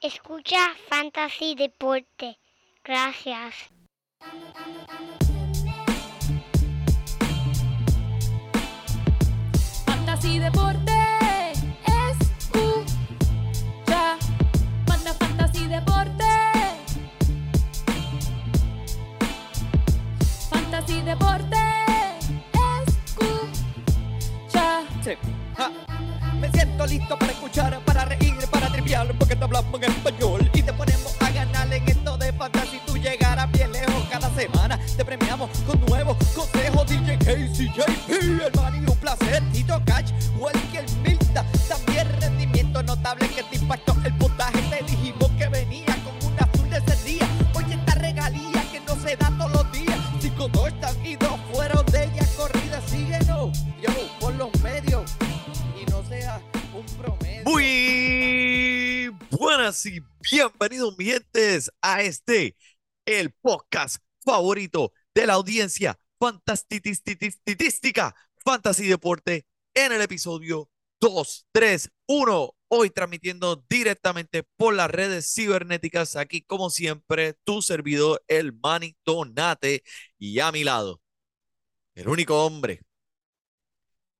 Escucha Fantasy Deporte. Gracias. Fantasy Deporte. Escucha. Manda Fantasy Deporte. Fantasy Deporte. Escucha. Sí. Me siento listo para escuchar, para reír, para triviar, porque te hablamos en español y te ponemos a ganar en esto de fantasy. Tú llegarás bien lejos cada semana. Te premiamos con nuevos consejos. DJ Casey, JP, hermano, y un placer. Tito Catch, Walker Milta. Bienvenidos, mi gentes, a este, el podcast favorito de la audiencia fantastitística, Fantasy Deporte, en el episodio 231. Hoy transmitiendo directamente por las redes cibernéticas, aquí como siempre, tu servidor, el Manny Donate, y a mi lado, el único hombre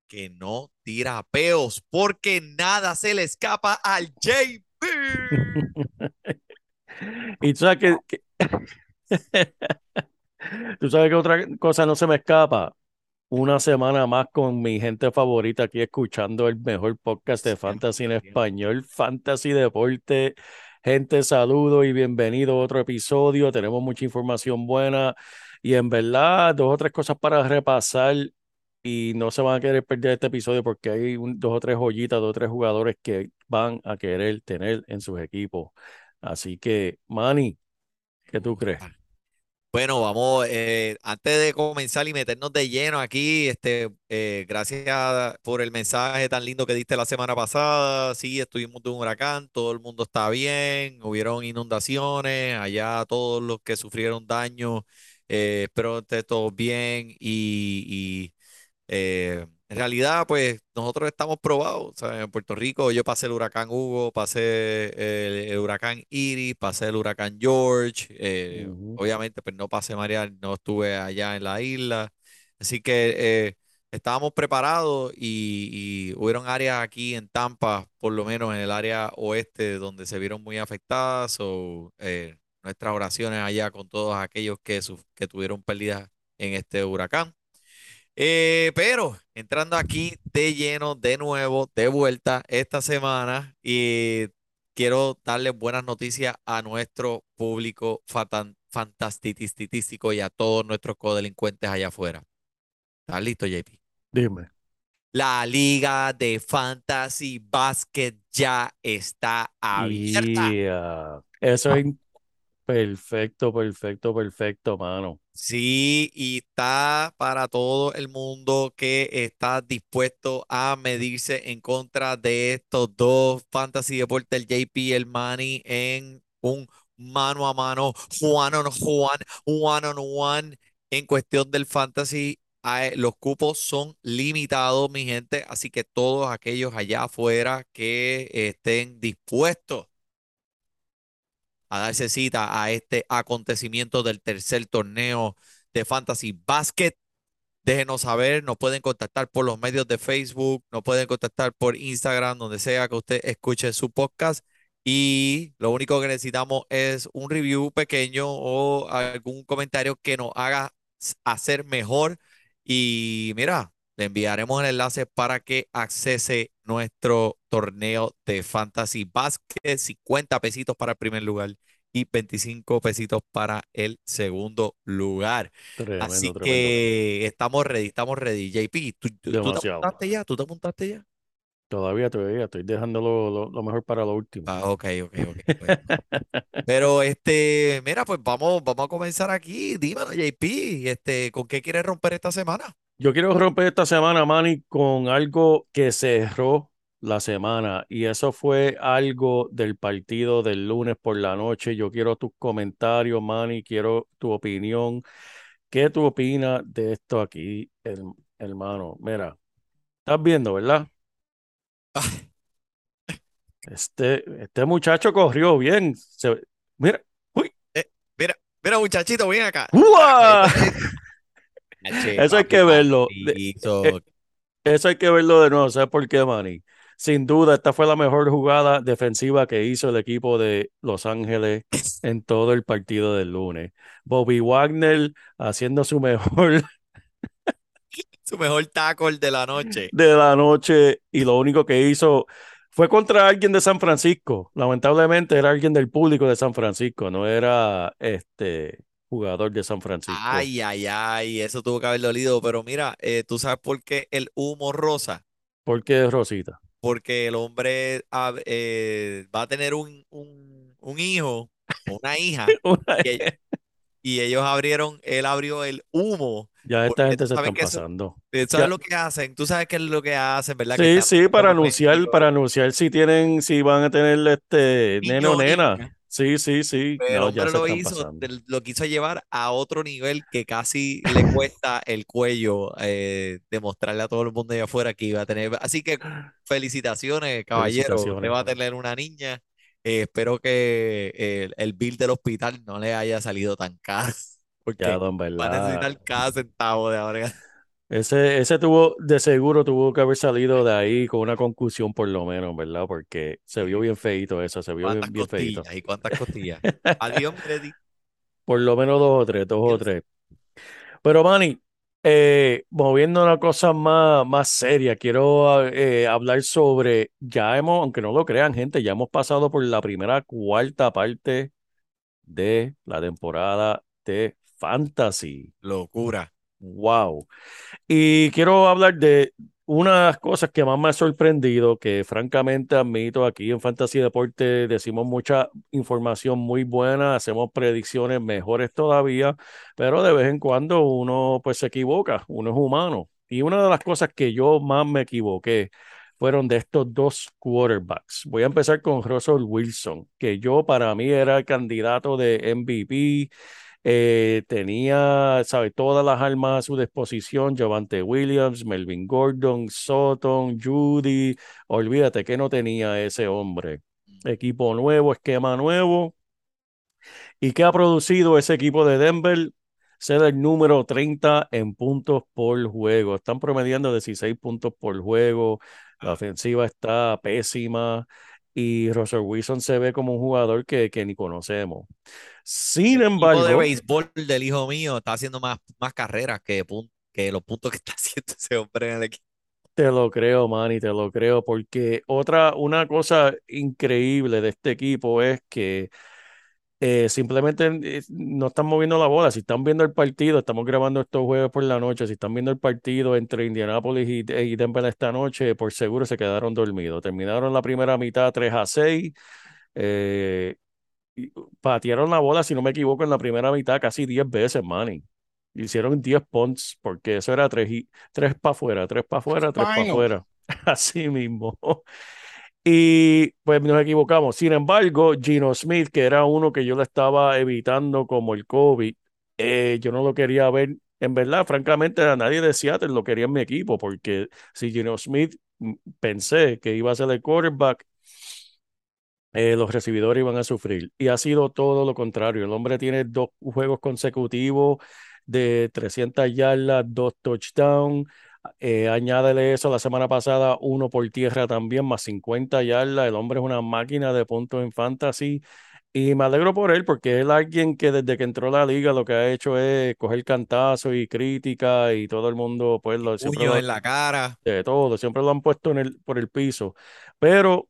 que no tira peos porque nada se le escapa al JP. Y tú sabes que, que- tú sabes que otra cosa no se me escapa. Una semana más con mi gente favorita aquí escuchando el mejor podcast de Fantasy en español, Fantasy Deporte. Gente, saludo y bienvenido a otro episodio. Tenemos mucha información buena y en verdad dos o tres cosas para repasar y no se van a querer perder este episodio porque hay un- dos o tres joyitas, dos o tres jugadores que van a querer tener en sus equipos. Así que, Manny, ¿qué tú crees? Bueno, vamos, eh, antes de comenzar y meternos de lleno aquí, este, eh, gracias por el mensaje tan lindo que diste la semana pasada. Sí, estuvimos de un huracán, todo el mundo está bien, hubieron inundaciones, allá todos los que sufrieron daño, eh, espero estén todos bien y, eh, en realidad, pues nosotros estamos probados. ¿sabes? En Puerto Rico yo pasé el huracán Hugo, pasé el, el huracán Iris, pasé el huracán George. eh, obviamente, pues no pasé María, no estuve allá en la isla. Así que eh, estábamos preparados y, y hubieron áreas aquí en Tampa, por lo menos en el área oeste, donde se vieron muy afectadas. o eh, nuestras oraciones allá con todos aquellos que, que tuvieron pérdidas en este huracán. Eh, pero entrando aquí de lleno, de nuevo, de vuelta esta semana, y quiero darle buenas noticias a nuestro público fantastitístico y a todos nuestros codelincuentes allá afuera. ¿Estás listo, JP? Dime. La liga de fantasy basket ya está abierta. Yeah. Eso es perfecto, perfecto, perfecto, mano. Sí, y está para todo el mundo que está dispuesto a medirse en contra de estos dos fantasy deportes, el JP y el Manny, en un mano a mano, one on one, one on one, en cuestión del fantasy. Los cupos son limitados, mi gente, así que todos aquellos allá afuera que estén dispuestos a darse cita a este acontecimiento del tercer torneo de Fantasy Basket. Déjenos saber, nos pueden contactar por los medios de Facebook, nos pueden contactar por Instagram, donde sea que usted escuche su podcast. Y lo único que necesitamos es un review pequeño o algún comentario que nos haga hacer mejor. Y mira, le enviaremos el enlace para que accese nuestro torneo de Fantasy Basket. 50 pesitos para el primer lugar y 25 pesitos para el segundo lugar. Tremendo, Así tremendo. que estamos ready, estamos ready. JP, ¿tú, tú- tú te apuntaste ya? ¿Tú te apuntaste ya? Todavía, todavía, estoy dejando lo, lo- lo mejor para lo último. Ah, ok, ok, ok. bueno. Pero este, mira, pues vamos, vamos a comenzar aquí. Dímelo, JP, este, ¿con qué quieres romper esta semana? Yo quiero romper esta semana, Manny, con algo que cerró la semana y eso fue algo del partido del lunes por la noche. Yo quiero tus comentarios, Manny, quiero tu opinión. ¿Qué tú opinas de esto aquí, her- hermano? Mira, estás viendo, ¿verdad? Este, este muchacho corrió bien. Se- mira, uy, Eh, mira, mira, muchachito, ven acá. ¡Uah! Eso hay que verlo. Eh, Eso hay que verlo de nuevo. ¿Sabes por qué, Manny? Sin duda, esta fue la mejor jugada defensiva que hizo el equipo de Los Ángeles en todo el partido del lunes. Bobby Wagner haciendo su mejor Su mejor tackle de la noche. de la noche y lo único que hizo fue contra alguien de San Francisco. Lamentablemente era alguien del público de San Francisco, no era este jugador de San Francisco. Ay, ay, ay, eso tuvo que haber dolido. Pero mira, eh, ¿tú sabes por qué el humo rosa? ¿Por qué, Rosita? Porque el hombre ah, eh, va a tener un, un, un hijo una hija y, y ellos abrieron, él abrió el humo. Ya esta gente se están que eso- pasando. Eh, ¿Sabes Ya. lo que hacen? Tú sabes qué es lo que hacen, ¿verdad? Sí, sí, para anunciar, para anunciar si tienen, si van a tener este niño nene o o nena. Sí, sí, sí. Pero No, lo hizo, pasando. lo quiso llevar a otro nivel que casi le cuesta el cuello eh, demostrarle a todo el mundo allá afuera que iba a tener. Así que felicitaciones, caballero. Felicitaciones, va a tener una niña. Eh, espero que el, el bill del hospital no le haya salido tan caro, porque Ya, don, va a necesitar cada centavo de ahora. Ese, ese tuvo, de seguro tuvo que haber salido de ahí con una concusión por lo menos, ¿verdad? Porque se vio bien feito eso, se vio bien, ¿Cuántas bien feito. costillas y cuántas costillas? Adiós, Freddy. Por lo menos dos o tres, dos o tres. Pero Manny, eh, moviendo una cosa más, más seria, quiero eh, hablar sobre, ya hemos, aunque no lo crean, gente, ya hemos pasado por la primera cuarta parte de la temporada de Fantasy. Locura. Wow. Y quiero hablar de unas cosas que más me ha sorprendido, que francamente admito aquí en Fantasy Deporte decimos mucha información muy buena, hacemos predicciones mejores todavía, pero de vez en cuando uno pues se equivoca, uno es humano. Y una de las cosas que yo más me equivoqué fueron de estos dos quarterbacks. Voy a empezar con Russell Wilson, que yo para mí era el candidato de MVP. Eh, tenía, sabe, todas las armas a su disposición, Javante Williams, Melvin Gordon, Sutton, Judy, olvídate que no tenía ese hombre. Equipo nuevo, esquema nuevo. ¿Y qué ha producido ese equipo de Denver? Ser el número 30 en puntos por juego. Están promediando 16 puntos por juego. La ofensiva está pésima. Y Russell Wilson se ve como un jugador que, que ni conocemos. Sin El equipo de embargo, béisbol del hijo mío está haciendo más, más carreras que, que los puntos que está haciendo ese hombre en el equipo. Te lo creo, Manny, te lo creo, porque otra, una cosa increíble de este equipo es que eh, simplemente eh, no están moviendo la bola. Si están viendo el partido, estamos grabando estos jueves por la noche, si están viendo el partido entre Indianapolis y, y Denver esta noche, por seguro se quedaron dormidos. Terminaron la primera mitad 3 a 6. eh, patearon la bola, si no me equivoco, en la primera mitad casi 10 veces, Manny. Hicieron 10 punts, porque eso era 3 y, tres para afuera, 3 para afuera, 3 para afuera. Así mismo. Y pues nos equivocamos. Sin embargo, Gino Smith, que era uno que yo le estaba evitando como el COVID, eh, yo no lo quería ver. En verdad, francamente, a nadie de Seattle lo quería en mi equipo, porque si Gino Smith mm, pensé que iba a ser el quarterback, eh, los recibidores iban a sufrir. Y ha sido todo lo contrario. El hombre tiene dos juegos consecutivos de 300 yardas, dos touchdowns. Eh, añádele eso la semana pasada, uno por tierra también, más 50 yardas. El hombre es una máquina de puntos en fantasy. Y me alegro por él, porque es alguien que desde que entró a la liga lo que ha hecho es coger cantazo y crítica y todo el mundo, pues, lo, siempre Puños lo- en la cara. de todo, siempre lo han puesto en el, por el piso. Pero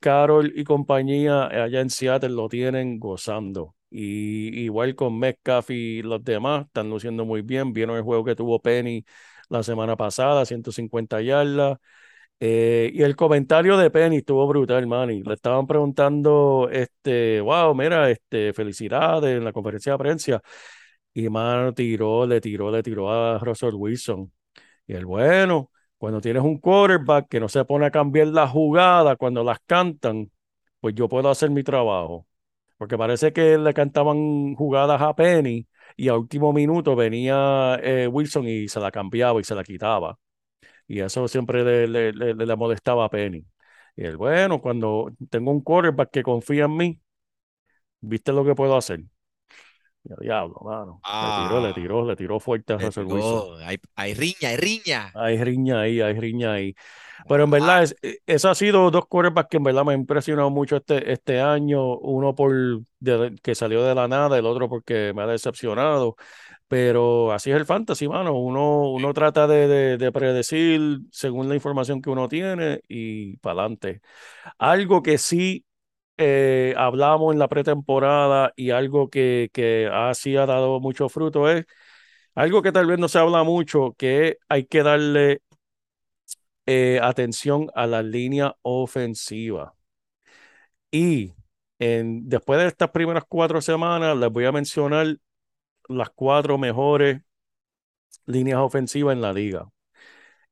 Carroll y compañía allá en Seattle lo tienen gozando. Y igual con Metcalf y los demás, están luciendo muy bien. Vieron el juego que tuvo Penny la semana pasada, 150 yardas. Eh, y el comentario de Penny estuvo brutal, Manny. Le estaban preguntando, este, wow, mira, este, felicidades en la conferencia de prensa. Y mano, tiró, le tiró, le tiró a Russell Wilson. Y el bueno, cuando tienes un quarterback que no se pone a cambiar la jugada cuando las cantan, pues yo puedo hacer mi trabajo. Porque parece que le cantaban jugadas a Penny y a último minuto venía eh, Wilson y se la cambiaba y se la quitaba. Y eso siempre le, le, le- le molestaba a Penny. Y él, bueno, cuando tengo un quarterback que confía en mí, ¿viste lo que puedo hacer? Yo, diablo, mano. Le tiró, le Ah, tiró, le tiró fuerte a Russell Wilson. Hay, hay riña, hay riña. Hay riña ahí, hay riña ahí. Pero en Wow. verdad, es, eh, eso ha sido dos quarterbacks que en verdad me han impresionado mucho este, este año. Uno por de- que salió de la nada, el otro porque me ha decepcionado. Pero así es el fantasy, mano. Uno, uno trata de, de- de predecir según la información que uno tiene y para adelante. Algo que sí eh, hablamos en la pretemporada y algo que, que así ha dado mucho fruto es algo que tal vez no se habla mucho, que hay que darle eh, atención a la línea ofensiva. Y después de estas primeras cuatro semanas, les voy a mencionar las cuatro mejores líneas ofensivas en la liga.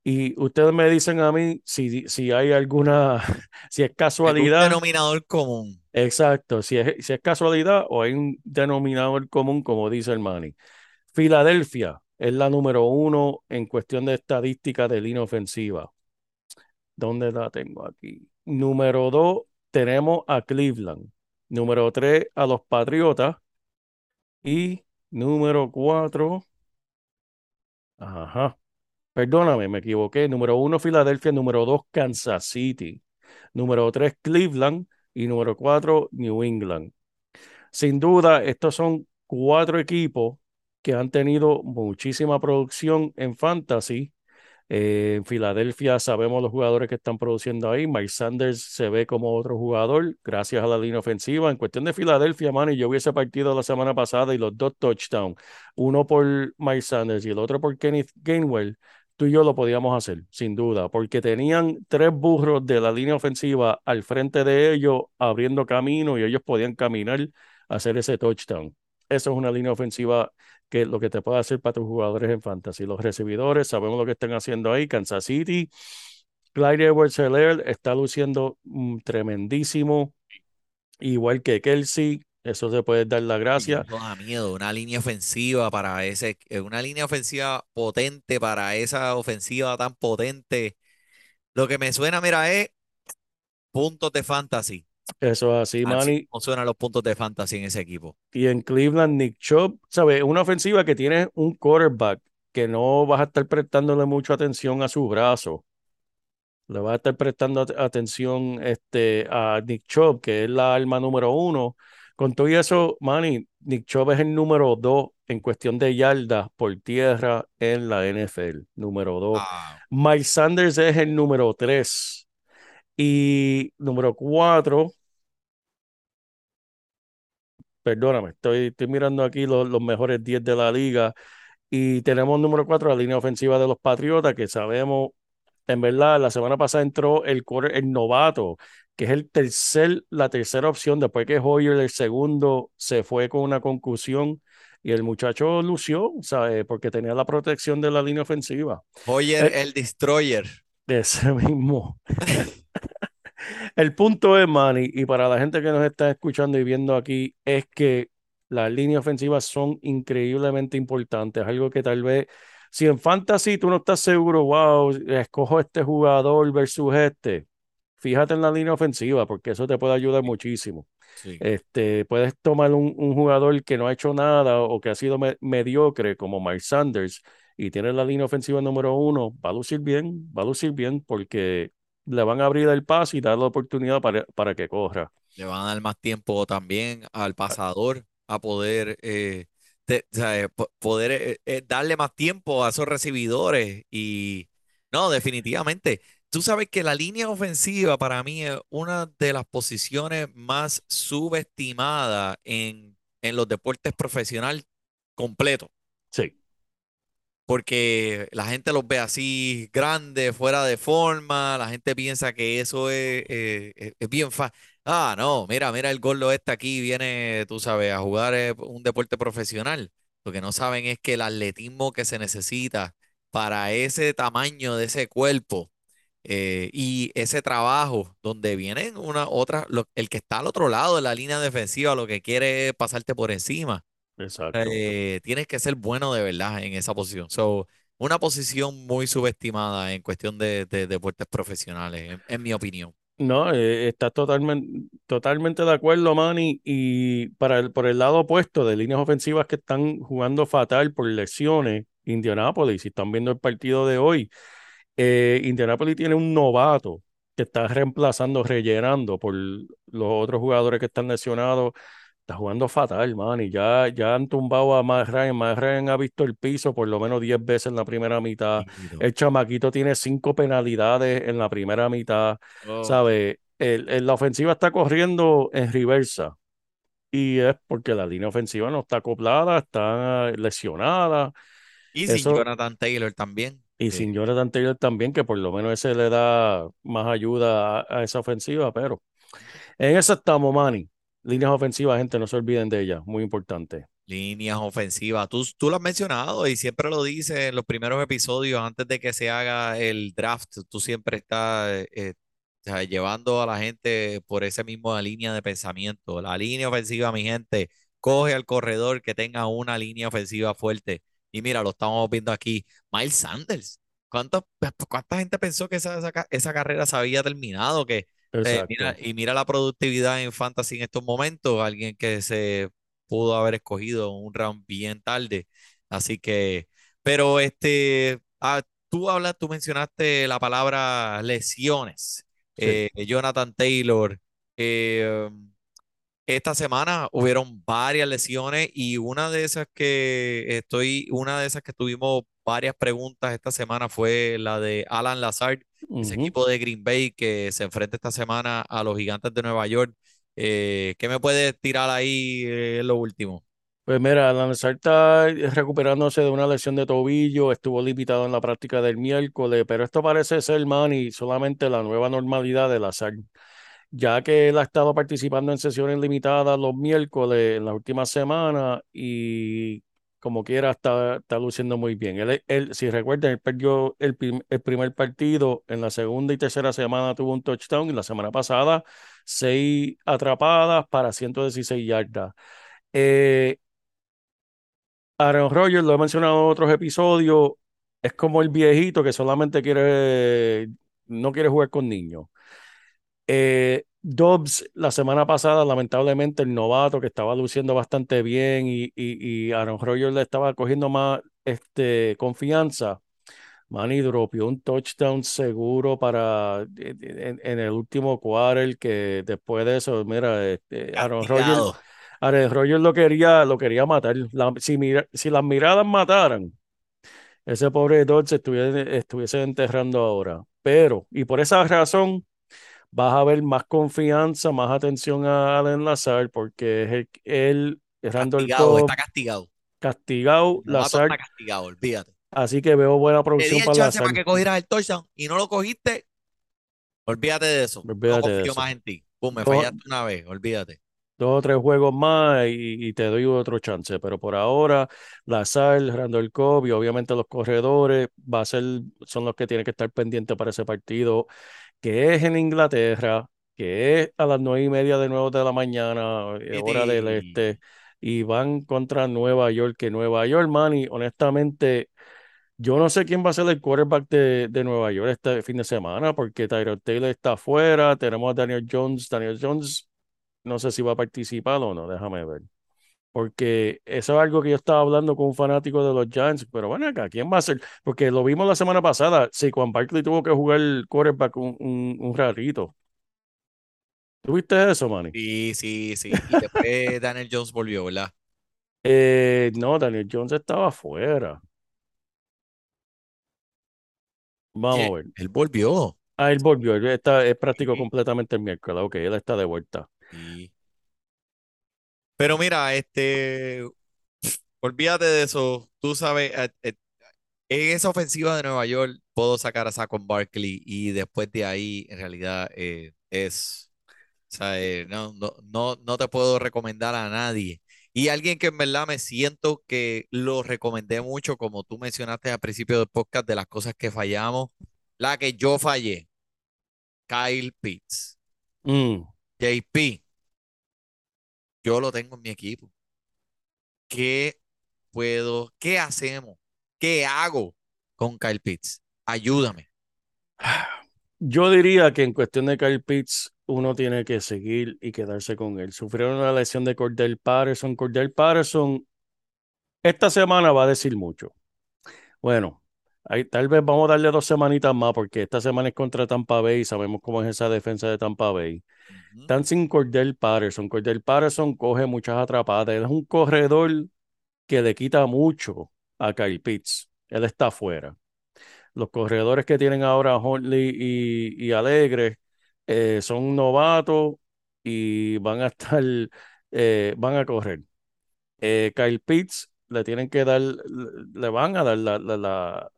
Y ustedes me dicen a mí si, si hay alguna, si es casualidad. denominador común. Exacto, si es, si es casualidad o hay un denominador común, como dice el Manny. Filadelfia es la número uno en cuestión de estadística de línea ofensiva. ¿Dónde la tengo aquí? Número dos, tenemos a Cleveland. Número tres, a los Patriotas. Y número cuatro, ajá, perdóname, me equivoqué. Número uno, Filadelfia. Número dos, Kansas City. Número tres, Cleveland. Y número cuatro, New England. Sin duda, estos son cuatro equipos que han tenido muchísima producción en fantasy. Eh, en Filadelfia sabemos los jugadores que están produciendo ahí. Mike Sanders se ve como otro jugador gracias a la línea ofensiva. En cuestión de Filadelfia, man, yo vi ese partido la semana pasada y los dos touchdowns, uno por Mike Sanders y el otro por Kenneth Gainwell, tú y yo lo podíamos hacer, sin duda, porque tenían tres burros de la línea ofensiva al frente de ellos, abriendo camino y ellos podían caminar a hacer ese touchdown. Eso es una línea ofensiva que lo que te puede hacer para tus jugadores en fantasy. Los recibidores, sabemos lo que están haciendo ahí. Kansas City, Clyde edwards está luciendo mm, tremendísimo, igual que Kelsey. Eso se puede dar la gracia. eso da miedo, una línea ofensiva para ese, eh, una línea ofensiva potente para esa ofensiva tan potente. Lo que me suena, mira, es puntos de fantasy. Eso es así, Manny. no suenan los puntos de fantasy en ese equipo. Y en Cleveland, Nick Chubb, ¿sabes? Una ofensiva que tiene un quarterback que no vas a estar prestándole mucho atención a su brazo. Le vas a estar prestando at- atención este, a Nick Chubb, que es la arma número uno. Con todo eso, Manny, Nick Chubb es el número dos en cuestión de yardas por tierra en la NFL. Número dos. Ah, Mike Sanders es el número tres. Y número cuatro, perdóname, estoy, estoy mirando aquí los, los mejores 10 de la liga. Y tenemos número cuatro, la línea ofensiva de los Patriotas, que sabemos, en verdad, la semana pasada entró el, novato, que es el tercer, la tercera opción, después que Hoyer, el segundo, se fue con una concusión. Y el muchacho lució, ¿sabes? Porque tenía la protección de la línea ofensiva. Hoyer, Eh, el Destroyer. ese mismo. El punto es, Manny, y para la gente que nos está escuchando y viendo aquí, es que las líneas ofensivas son increíblemente importantes. Algo que tal vez, si en fantasy tú no estás seguro, wow, escojo este jugador versus este, fíjate en la línea ofensiva, porque eso te puede ayudar muchísimo. Sí. Este, puedes tomar un, un jugador que no ha hecho nada o que ha sido me- mediocre, como Mike Sanders, y tiene la línea ofensiva número uno, va a lucir bien, va a lucir bien, porque le van a abrir el paso y dar la oportunidad para, para que corra. Le van a dar más tiempo también al pasador a poder, eh, te- poder eh, eh, darle más tiempo a esos recibidores. Y no, definitivamente. Tú sabes que la línea ofensiva para mí es una de las posiciones más subestimadas en, en los deportes profesional completo. Sí, Porque la gente los ve así grandes, fuera de forma, la gente piensa que eso es, eh, es- es bien fácil. Ah, no, mira, mira el gordo este aquí viene, tú sabes, a jugar eh, un deporte profesional. Lo que no saben es que el atletismo que se necesita para ese tamaño de ese cuerpo eh, y ese trabajo donde vienen una otra, lo- el que está al otro lado de la línea defensiva, lo que quiere es pasarte por encima exacto. eh, tienes que ser bueno de verdad en esa posición. So, una posición muy subestimada en cuestión de, de deportes profesionales, en, en mi opinión. No, eh, está totalmente, totalmente de acuerdo, Manny. Y para el, por el lado opuesto de líneas ofensivas que están jugando fatal por lesiones, Indianapolis, si están viendo el partido de hoy, eh, Indianapolis tiene un novato que está reemplazando, rellenando por los otros jugadores que están lesionados. Está jugando fatal, man, y ya, ya han tumbado a Matt Ryan. Matt Ryan ha visto el piso por lo menos 10 veces en la primera mitad. El chamaquito tiene cinco penalidades en la primera mitad. Oh, ¿Sabe? El, el- la ofensiva está corriendo en reversa. Y es porque la línea ofensiva no está acoplada, está lesionada. Y sin Eso, Jonathan Taylor también. y Eh, sin Jonathan Taylor también, que por lo menos ese le da más ayuda a, a esa ofensiva, pero en eso estamos, Manny. Líneas ofensivas, gente, no se olviden de ellas, muy importante. líneas ofensivas. Tú, tú lo has mencionado y siempre lo dices en los primeros episodios antes de que se haga el draft. Tú siempre estás eh, eh, llevando a la gente por esa misma línea de pensamiento. La línea ofensiva, mi gente, coge al corredor que tenga una línea ofensiva fuerte. Y mira, lo estamos viendo aquí. Miles Sanders. ¿Cuánto- ¿Cuánta gente pensó que esa, esa, esa carrera se había terminado? Que, eh, mira, y mira la productividad en Fantasy en estos momentos. Alguien que se pudo haber escogido un round bien tarde. Así que, pero este, ah, tú hablas, tú mencionaste la palabra lesiones. Sí. Eh, Jonathan Taylor. eh, esta semana hubieron varias lesiones y una de esas que estoy, una de esas que tuvimos varias preguntas esta semana fue la de Alan Lazard, ese Ujú. equipo de Green Bay que se enfrenta esta semana a los Gigantes de Nueva York. Eh, ¿qué me puedes tirar ahí eh, en lo último? Pues mira, Lanzar está recuperándose de una lesión de tobillo, estuvo limitado en la práctica del miércoles, pero esto parece ser, Manny, solamente la nueva normalidad de Lazar, ya que él ha estado participando en sesiones limitadas los miércoles en las últimas semanas y como quiera está, luciendo muy bien. Él, si recuerdan, él perdió el primer partido, en la segunda y tercera semana tuvo un touchdown y la semana pasada seis atrapadas para 116 yardas. Eh, Aaron Rodgers, lo he mencionado en otros episodios, es como el viejito que solamente quiere, no quiere jugar con niños. Eh, Dobbs, la semana pasada, lamentablemente, el novato que estaba luciendo bastante bien y, y, y Aaron Rodgers le estaba cogiendo más este, confianza. Manny dropió un touchdown seguro para en, en el último quarter que después de eso, mira, este, Aaron Rodgers. Aaron Rodgers lo quería, lo quería matar. La- si, mira- si las miradas mataran, ese pobre Dodge estuviese, estuviese enterrando ahora. Pero, y por esa razón, vas a ver más confianza, más atención a Allen Lazar, porque es el, él, Randall Castigado, está castigado. castigado, El novato Lazar. está castigado, olvídate. Así que veo buena Te producción di el para chance Lazar. para que cogieras el touchdown y no lo cogiste, olvídate de eso. No Olvídate de confío eso. más en ti. Pum, me fallaste una vez, olvídate. dos o tres juegos más y, y te doy otro chance. Pero por ahora, Lazar, Randall Cobb y obviamente los corredores va a ser, son los que tienen que estar pendientes para ese partido, que es en Inglaterra, que es a las nueve y media de nuevo de la mañana, eh, hora del este, y van contra Nueva York, que Nueva York, man, y honestamente, yo no sé quién va a ser el quarterback de, de Nueva York este fin de semana, porque Tyrod Taylor está afuera, tenemos a Daniel Jones, Daniel Jones no sé si va a participar o no, déjame ver. Porque eso es algo que yo estaba hablando con un fanático de los Giants, pero bueno, acá, ¿quién va a ser? Porque lo vimos la semana pasada, Saquon Barkley tuvo que jugar el quarterback un, un, un ratito. ¿Tuviste eso, Manny? Sí, sí, sí. Y después Daniel Jones volvió, ¿verdad? Eh, no, Daniel Jones estaba afuera. Vamos a ¿Qué? ver. Él volvió. Ah, él volvió, él está, es práctico Sí, completamente el miércoles, ok, él está de vuelta. sí. Pero mira, este, olvídate de eso. Tú sabes, eh, eh, en esa ofensiva de Nueva York puedo sacar a Saquon Barkley y después de ahí, en realidad, eh, es, o sea, eh, no, no, no, no te puedo recomendar a nadie. Y alguien que en verdad me siento que lo recomendé mucho, como tú mencionaste al principio del podcast, de las cosas que fallamos, la que yo fallé, Kyle Pitts, Mm, JP, yo lo tengo en mi equipo. ¿Qué puedo, qué hacemos? ¿Qué hago con Kyle Pitts? Ayúdame. Yo diría que en cuestión de Kyle Pitts, uno tiene que seguir y quedarse con él. Sufrieron la lesión de Cordell Patterson. Cordell Patterson esta semana va a decir mucho. Bueno, ahí, tal vez vamos a darle dos semanitas más porque esta semana es contra Tampa Bay y sabemos cómo es esa defensa de Tampa Bay. Ujú. Están sin Cordell Patterson. Cordell Patterson coge muchas atrapadas. Él es un corredor que le quita mucho a Kyle Pitts. Él está afuera. Los corredores que tienen ahora Huntley y, y Alegre eh, son novatos y van a estar, eh, van a correr. Eh, Kyle Pitts le tienen que dar, le van a dar la, la, la-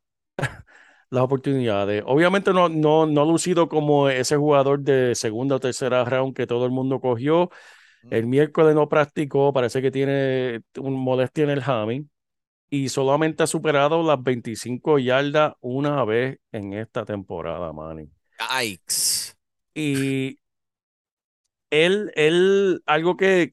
las oportunidades. Obviamente no, no, no ha lucido como ese jugador de segunda o tercera round que todo el mundo cogió. El miércoles no practicó, parece que tiene un molestia en el hammy y solamente ha superado las 25 yardas una vez en esta temporada, Manny. Yikes. Y él, él, algo que,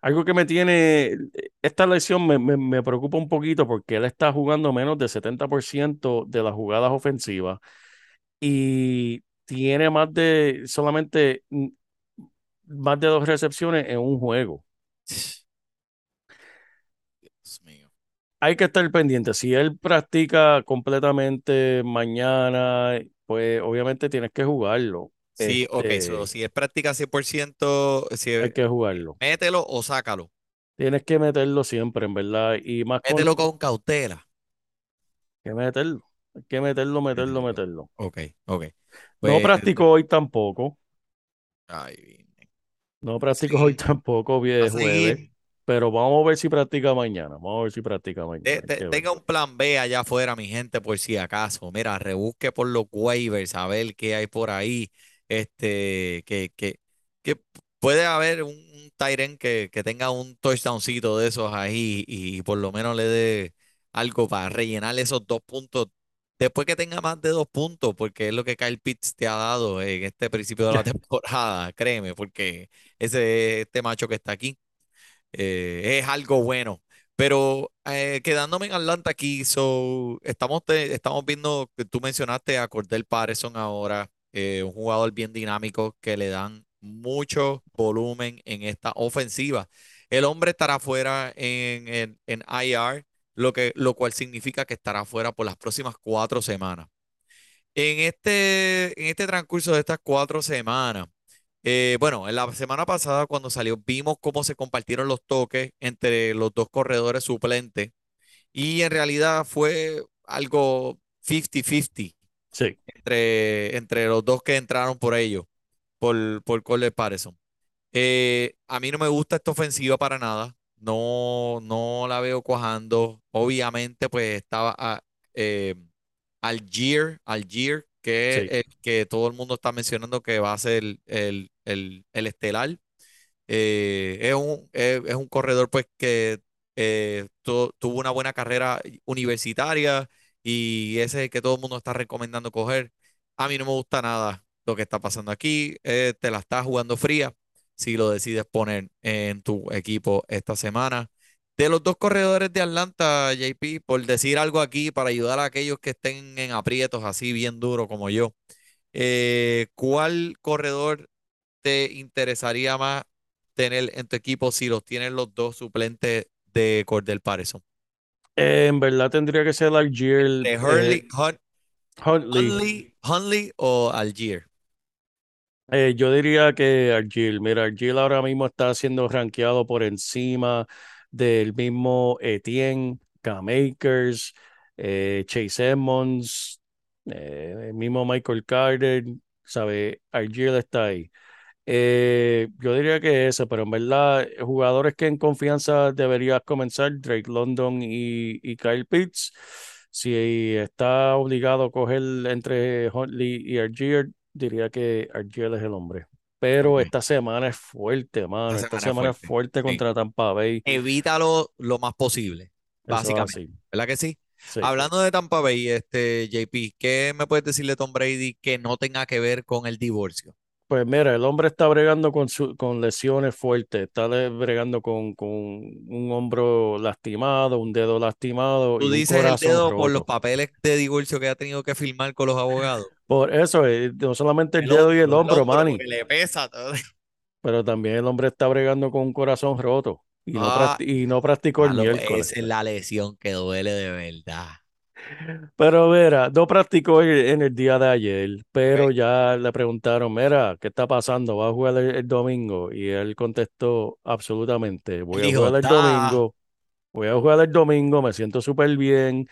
algo que me tiene, esta lesión me, me, me preocupa un poquito porque él está jugando menos del 70% de las jugadas ofensivas y tiene más de, solamente más de dos recepciones en un juego. Dios mío. Hay que estar pendiente. Si él practica completamente mañana, pues obviamente tienes que jugarlo. Sí, ok, Este, so, si es práctica 100%, si hay es- que jugarlo. mételo o sácalo. Tienes que meterlo siempre, en verdad. Y más con Mételo con cautela. que meterlo. Hay que meterlo, meterlo, meterlo. Ok, ok. No Pues, practicó hoy tampoco. ay. No practicó hoy tampoco, bien jueves. Pero vamos a ver si practica mañana. Vamos a ver si practica mañana. Tenga un plan B allá afuera, mi gente, por si acaso. Mira, rebusque por los waivers, a ver qué hay por ahí. Este, que, que, que puede haber un, end que, que tenga un touchdowncito de esos ahí y, por lo menos le dé algo para rellenar esos dos puntos. Después que tenga más de dos puntos, porque es lo que Kyle Pitts te ha dado en este principio de la temporada, créeme, porque ese este macho que está aquí eh, es algo bueno. Pero eh, quedándome en Atlanta aquí, so, estamos, te- estamos viendo que tú mencionaste a Cordell Patterson ahora, eh, un jugador bien dinámico que le dan mucho volumen en esta ofensiva. El hombre estará fuera en, en, IR, lo, que, lo cual significa que estará fuera por las próximas cuatro semanas. En este, en este transcurso de estas cuatro semanas, eh, bueno, en la semana pasada cuando salió vimos cómo se compartieron los toques entre los dos corredores suplentes y en realidad fue algo 50-50 Sí. entre, entre los dos que entraron por ellos, por, por Cole Patterson. Eh, a mí no me gusta esta ofensiva para nada, no, no la veo cuajando. Obviamente, pues estaba a- eh, Algier, Algier, que es el que todo el mundo está mencionando que va a ser el, el, el- el estelar. Eh, es un, es, es un corredor pues que eh, tu- tuvo una buena carrera universitaria y ese es el que todo el mundo está recomendando coger. A mí no me gusta nada lo que está pasando aquí. eh, te la estás jugando fría si lo decides poner en tu equipo esta semana. De los dos corredores de Atlanta, JP, por decir algo aquí para ayudar a aquellos que estén en aprietos así bien duro como yo, eh, ¿cuál corredor te interesaría más tener en tu equipo si los tienen los dos suplentes de Cordell Patterson? Eh, en verdad tendría que ser Algier, ¿De eh, Hurley, Hun- Huntley. O Algier? Eh, yo diría que Argil, mira, Argil ahora mismo está siendo rankeado por encima del mismo Etienne, K-Makers, eh, Chase Edmonds, el mismo Michael Carter, ¿sabe? Argil está ahí. Eh, yo diría que ese, pero en verdad, jugadores que en confianza deberías comenzar, Drake London y, y Kyle Pitts. Si está obligado a coger entre Huntley y Argier, diría que Argier es el hombre. Pero esta semana es fuerte, mano. Esta Esta semana es fuerte. Sí. contra Tampa Bay. Evítalo lo más posible, básicamente. ¿Verdad que sí? Sí. Hablando de Tampa Bay, este JP, ¿qué me puedes decir de Tom Brady que no tenga que ver con el divorcio? Pues mira, el hombre está bregando con, su- con lesiones fuertes, está bregando con, con un hombro lastimado, un dedo lastimado y Tú un dices el dedo por los papeles de divorcio que ha tenido que firmar con los abogados. Por eso, eh, no solamente el El dedo y el hombro, el hombro, hombro, Manny, le pesa todo. pero también el hombre está bregando con un corazón roto y no, Ah, practi- y no practicó el malo, miércoles. esa es la lesión que duele de verdad. Pero mira, no practicó en el día de ayer, pero ya le preguntaron, mira, ¿qué está pasando? ¿Va a jugar el, el domingo? Y él contestó, absolutamente, voy a jugar el da. domingo, voy a jugar el domingo, me siento súper bien.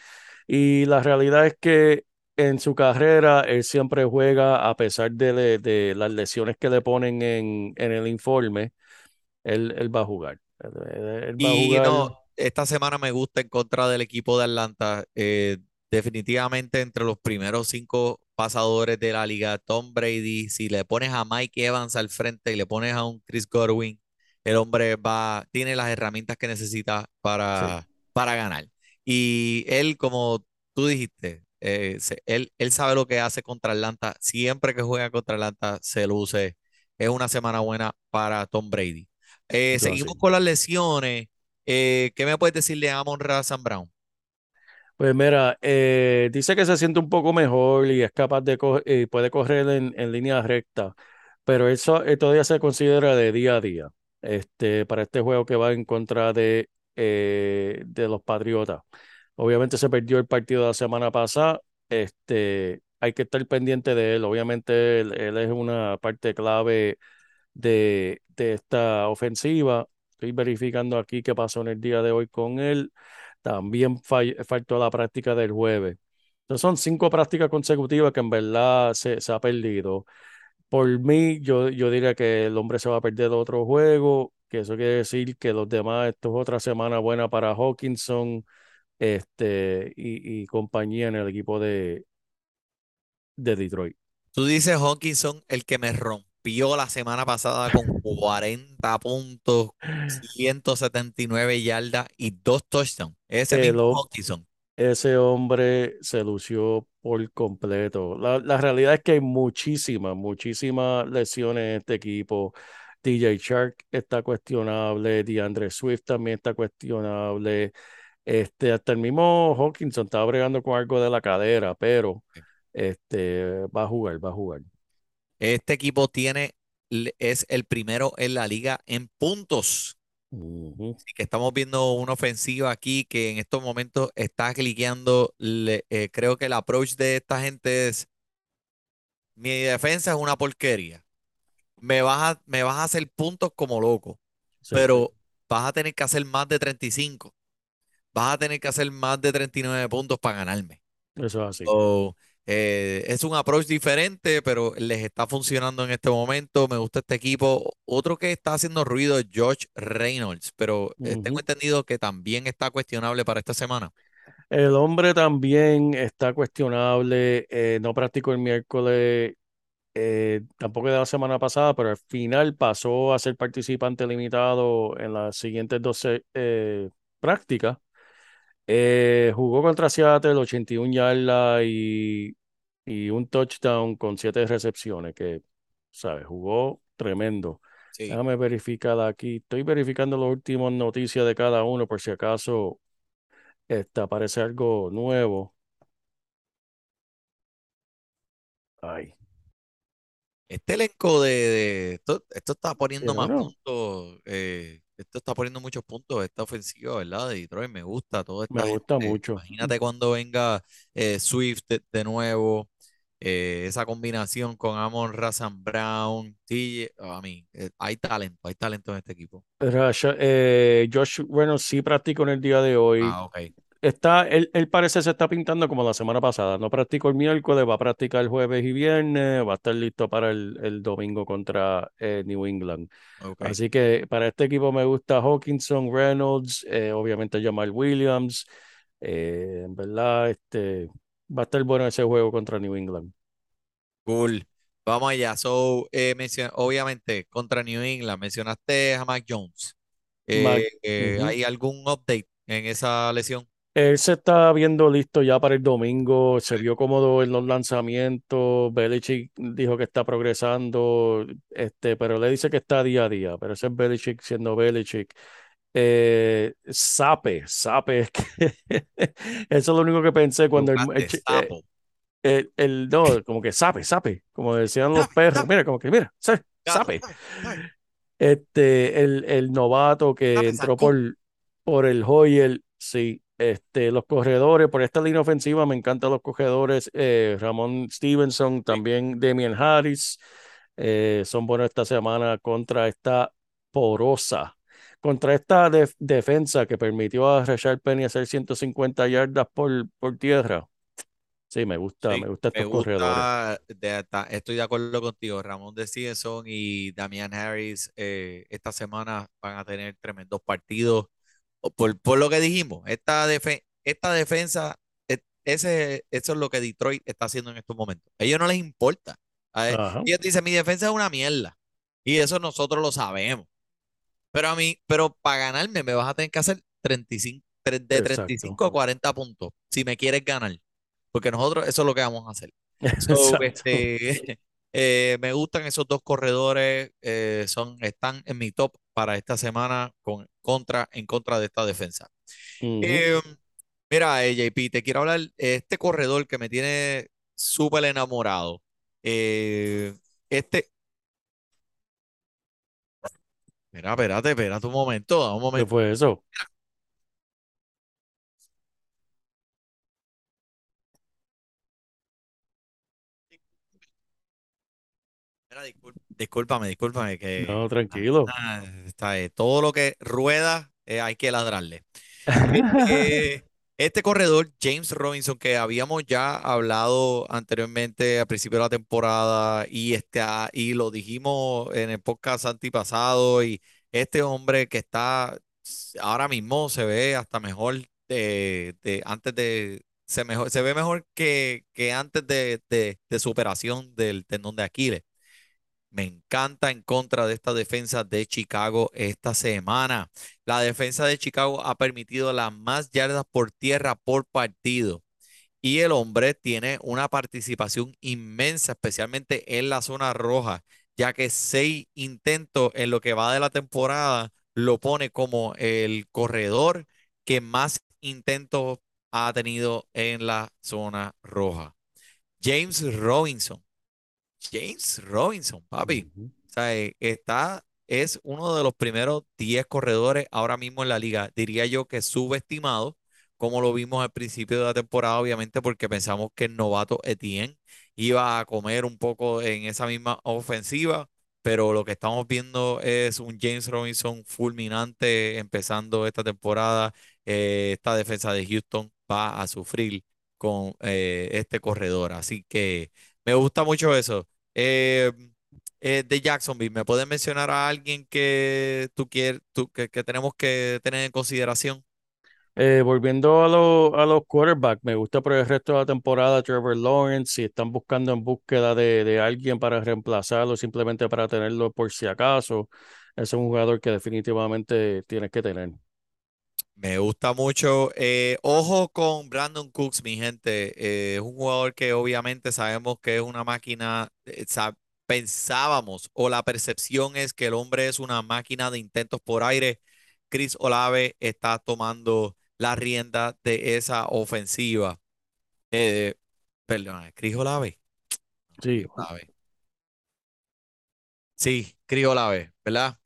Y la realidad es que en su carrera él siempre juega a pesar de, le- de las lesiones que le ponen en, en el informe, él, él va a jugar. Él, él- él va a Y jugar. no, esta semana me gusta en contra del equipo de Atlanta. eh, definitivamente entre los primeros cinco pasadores de la liga, Tom Brady, si le pones a Mike Evans al frente y le pones a un Chris Godwin, el hombre va, tiene las herramientas que necesita Sí, para, para ganar. Y él, como tú dijiste, eh, se- él, él sabe lo que hace contra Atlanta. Siempre que juega contra Atlanta se luce. Es una semana buena para Tom Brady. Eh, seguimos así. con las lesiones. Eh, ¿qué me puedes decir de Amon Ra St. Brown? Pues mira, eh, dice que se siente un poco mejor y es capaz de co- eh, puede correr en, en línea recta, pero eso todavía se considera de día a día. Este, para este juego que va en contra de, de los Patriotas. Obviamente se perdió el partido de la semana pasada. Este, hay que estar pendiente de él. Obviamente él, él es una parte clave de, de esta ofensiva. Estoy verificando aquí qué pasó en el día de hoy con él. También faltó la práctica del jueves. Entonces son cinco prácticas consecutivas que en verdad se, ha perdido. Por mí, yo, yo diría que el hombre se va a perder otro juego, que eso quiere decir que los demás, esto es otra semana buena para Hawkinson este, y, compañía en el equipo de, de Detroit. Tú dices Hawkinson, el que me rompió la semana pasada con 40 puntos, 179 yardas y dos touchdowns. Ese El, mismo Hawkinson. ese hombre se lució por completo. La, la realidad es que hay muchísimas, muchísimas lesiones en este equipo. DJ Shark está cuestionable, DeAndre Swift también está cuestionable. Este, hasta el mismo Hawkinson estaba bregando con algo de la cadera, pero este, va a jugar, va a jugar. Este equipo tiene, es el primero en la liga en puntos. Así que estamos viendo una ofensiva aquí que en estos momentos está cliqueando. Le- eh, creo que el approach de esta gente es, mi defensa es una porquería. Me vas a, me vas a hacer puntos como loco, Sí, pero vas a tener que hacer más de 35. Vas a tener que hacer más de 39 puntos para ganarme. eso es así. So, eh, es un approach diferente, pero les está funcionando en este momento. Me gusta este equipo. Otro que está haciendo ruido es Josh Reynolds, pero eh, tengo entendido que también está cuestionable para esta semana. El hombre también está cuestionable, eh, no practicó el miércoles, eh, tampoco de la semana pasada, pero al final pasó a ser participante limitado en las siguientes 12 eh, prácticas. Eh, jugó contra Seattle, 81 yardas y, y un touchdown con 7 recepciones, que, ¿sabes? Jugó tremendo. Sí. Déjame verificar aquí. Estoy verificando las últimas noticias de cada uno por si acaso este, aparece algo nuevo. Ay, Este elenco de, de- esto, esto está poniendo más bueno, puntos. eh, esto está poniendo muchos puntos. Esta ofensiva, ¿verdad? De Detroit me gusta toda me esta gusta gente. mucho. Imagínate cuando venga eh, Swift de, de nuevo. eh, esa combinación con Amon Razan Brown, TJ, a mí, hay talento, hay talento en este equipo. Josh Reynolds sí practicó en el día de hoy. Ah, ok. Está, él, él parece se está pintando como la semana pasada. No practicó el miércoles, va a practicar el jueves y viernes, va a estar listo para el, el domingo contra eh, New England. Así que para este equipo me gusta Hawkinson, Reynolds, eh, obviamente Jamal Williams. eh, en verdad, este, va a estar bueno ese juego contra New England. Cool. Vamos allá. So, eh, obviamente, contra New England, mencionaste a Mac Jones. Mac-. ¿hay algún update en esa lesión? Él se está viendo listo ya para el domingo, se vio cómodo en los lanzamientos, Belichick dijo que está progresando, este, pero le dice que está día a día, pero ese es Belichick siendo Belichick. Eh, sape, sape, es que eso es lo único que pensé cuando el, el eh, el, el- no, como que sape, sape, como decían los perros. Mira, como que mira, sape. Este, el, el novato que entró por, por el Hoyer, sí. Este, los corredores, por esta línea ofensiva, me encantan los corredores. eh, Ramón Stevenson, también Damian Harris, eh, son buenos esta semana contra esta porosa, contra esta def- defensa que permitió a Rashard Penny hacer 150 yardas por, por tierra. Sí, me gusta, Sí, me gustan me estos corredores. gusta, de- ta- estoy de acuerdo contigo. Ramón de Stevenson y Damian Harris eh, esta semana van a tener tremendos partidos. Por, por lo que dijimos, esta, esta defensa, e- ese, eso es lo que Detroit está haciendo en estos momentos. A ellos no les importa. A ellos dicen, mi defensa es una mierda. Y eso nosotros lo sabemos. Pero a mí, pero para ganarme me vas a tener que hacer 35, tre- de 35 a exacto. 40 puntos si me quieres ganar. Porque nosotros eso es lo que vamos a hacer. So, este, eh, me gustan esos dos corredores, eh, son, están en mi top para esta semana con, contra, en contra de esta defensa. Ujú. Eh, mira, JP, te quiero hablar, este corredor que me tiene súper enamorado. eh, este, mira, espérate, espérate un momento, un ¿Qué momento. fue eso? Mira, discul- discúlpame, discúlpame, que No, tranquilo. ah, está, eh, todo lo que rueda eh, hay que ladrarle. Este, este corredor, James Robinson, que habíamos ya hablado anteriormente al principio de la temporada y, está, y lo dijimos en el podcast antipasado, y este hombre que está ahora mismo se ve hasta mejor de, de- antes de, se, mejor, se ve mejor que, que antes de, de, de su operación del tendón de Aquiles. Me encanta en contra de esta defensa de Chicago esta semana. La defensa de Chicago ha permitido las más yardas por tierra por partido. Y el hombre tiene una participación inmensa, especialmente en la zona roja, ya que seis intentos en lo que va de la temporada lo pone como el corredor que más intentos ha tenido en la zona roja. James Robinson. James Robinson, papi. O sea, eh, está, es uno de los primeros 10 corredores ahora mismo en la liga. Diría yo que subestimado, como lo vimos al principio de la temporada, obviamente, porque pensamos que el novato Etienne iba a comer un poco en esa misma ofensiva, pero lo que estamos viendo es un James Robinson fulminante empezando esta temporada. Eh, esta defensa de Houston va a sufrir con eh, este corredor. Así que me gusta mucho eso. Eh, eh, de Jacksonville, ¿me puedes mencionar a alguien que tú quieres, que, que tenemos que tener en consideración? Eh, volviendo a, lo- a los quarterbacks, me gusta por el resto de la temporada Trevor Lawrence. Si están buscando en búsqueda de, de alguien para reemplazarlo, simplemente para tenerlo por si acaso, es un jugador que definitivamente tienes que tener. Me gusta mucho. Eh, ojo con Brandon Cooks, mi gente. Eh, es un jugador que obviamente sabemos que es una máquina. eh, pensábamos o la percepción es que el hombre es una máquina de intentos por aire. Chris Olave está tomando la rienda de esa ofensiva. Eh, perdón, Chris Olave. Sí, Olave. Sí, Chris Olave, ¿verdad?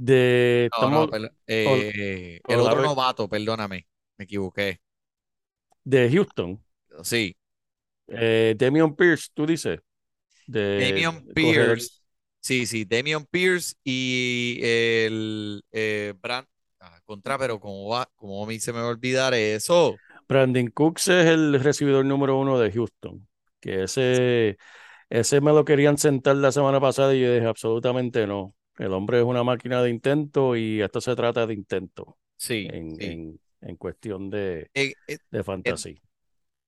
De, No, estamos, eh, el otro novato, perdóname, me equivoqué. de Houston, Sí, eh, Damian Pierce, tú dices, de Damian. Pierce. Sí, sí, Damian Pierce y el eh, Brand. ah, contra, pero ¿cómo va? ¿Cómo a mí se me va a olvidar eso? Brandon Cooks es el recibidor número uno de Houston, que ese, ese me lo querían sentar la semana pasada y yo dije absolutamente no. El hombre es una máquina de intento y esto se trata de intento Sí, en, sí. en, en cuestión de, Eh, eh, de fantasy.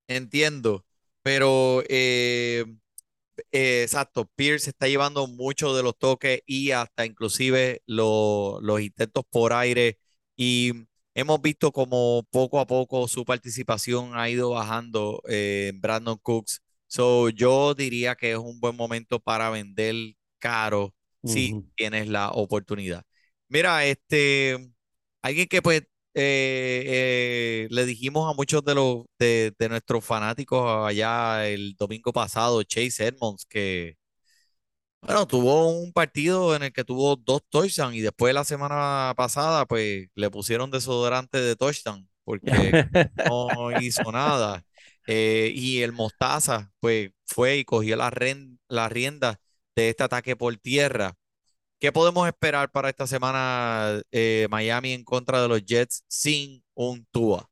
entiendo, pero eh, eh, exacto, Pierce está llevando mucho de los toques y hasta inclusive lo- los intentos por aire y hemos visto como poco a poco su participación ha ido bajando en Brandon Cooks. So, yo diría que es un buen momento para vender caro si tienes la oportunidad. Mira, este, alguien que pues eh, eh, le dijimos a muchos de los de, de nuestros fanáticos allá el domingo pasado, Chase Edmonds, que bueno, tuvo un partido en el que tuvo dos touchdowns y después la semana pasada, pues le pusieron desodorante de touchdown porque no hizo nada. Eh, y el Mostaza, pues fue y cogió la, la rienda de este ataque por tierra. ¿Qué podemos esperar para esta semana eh, Miami en contra de los Jets sin un Tua?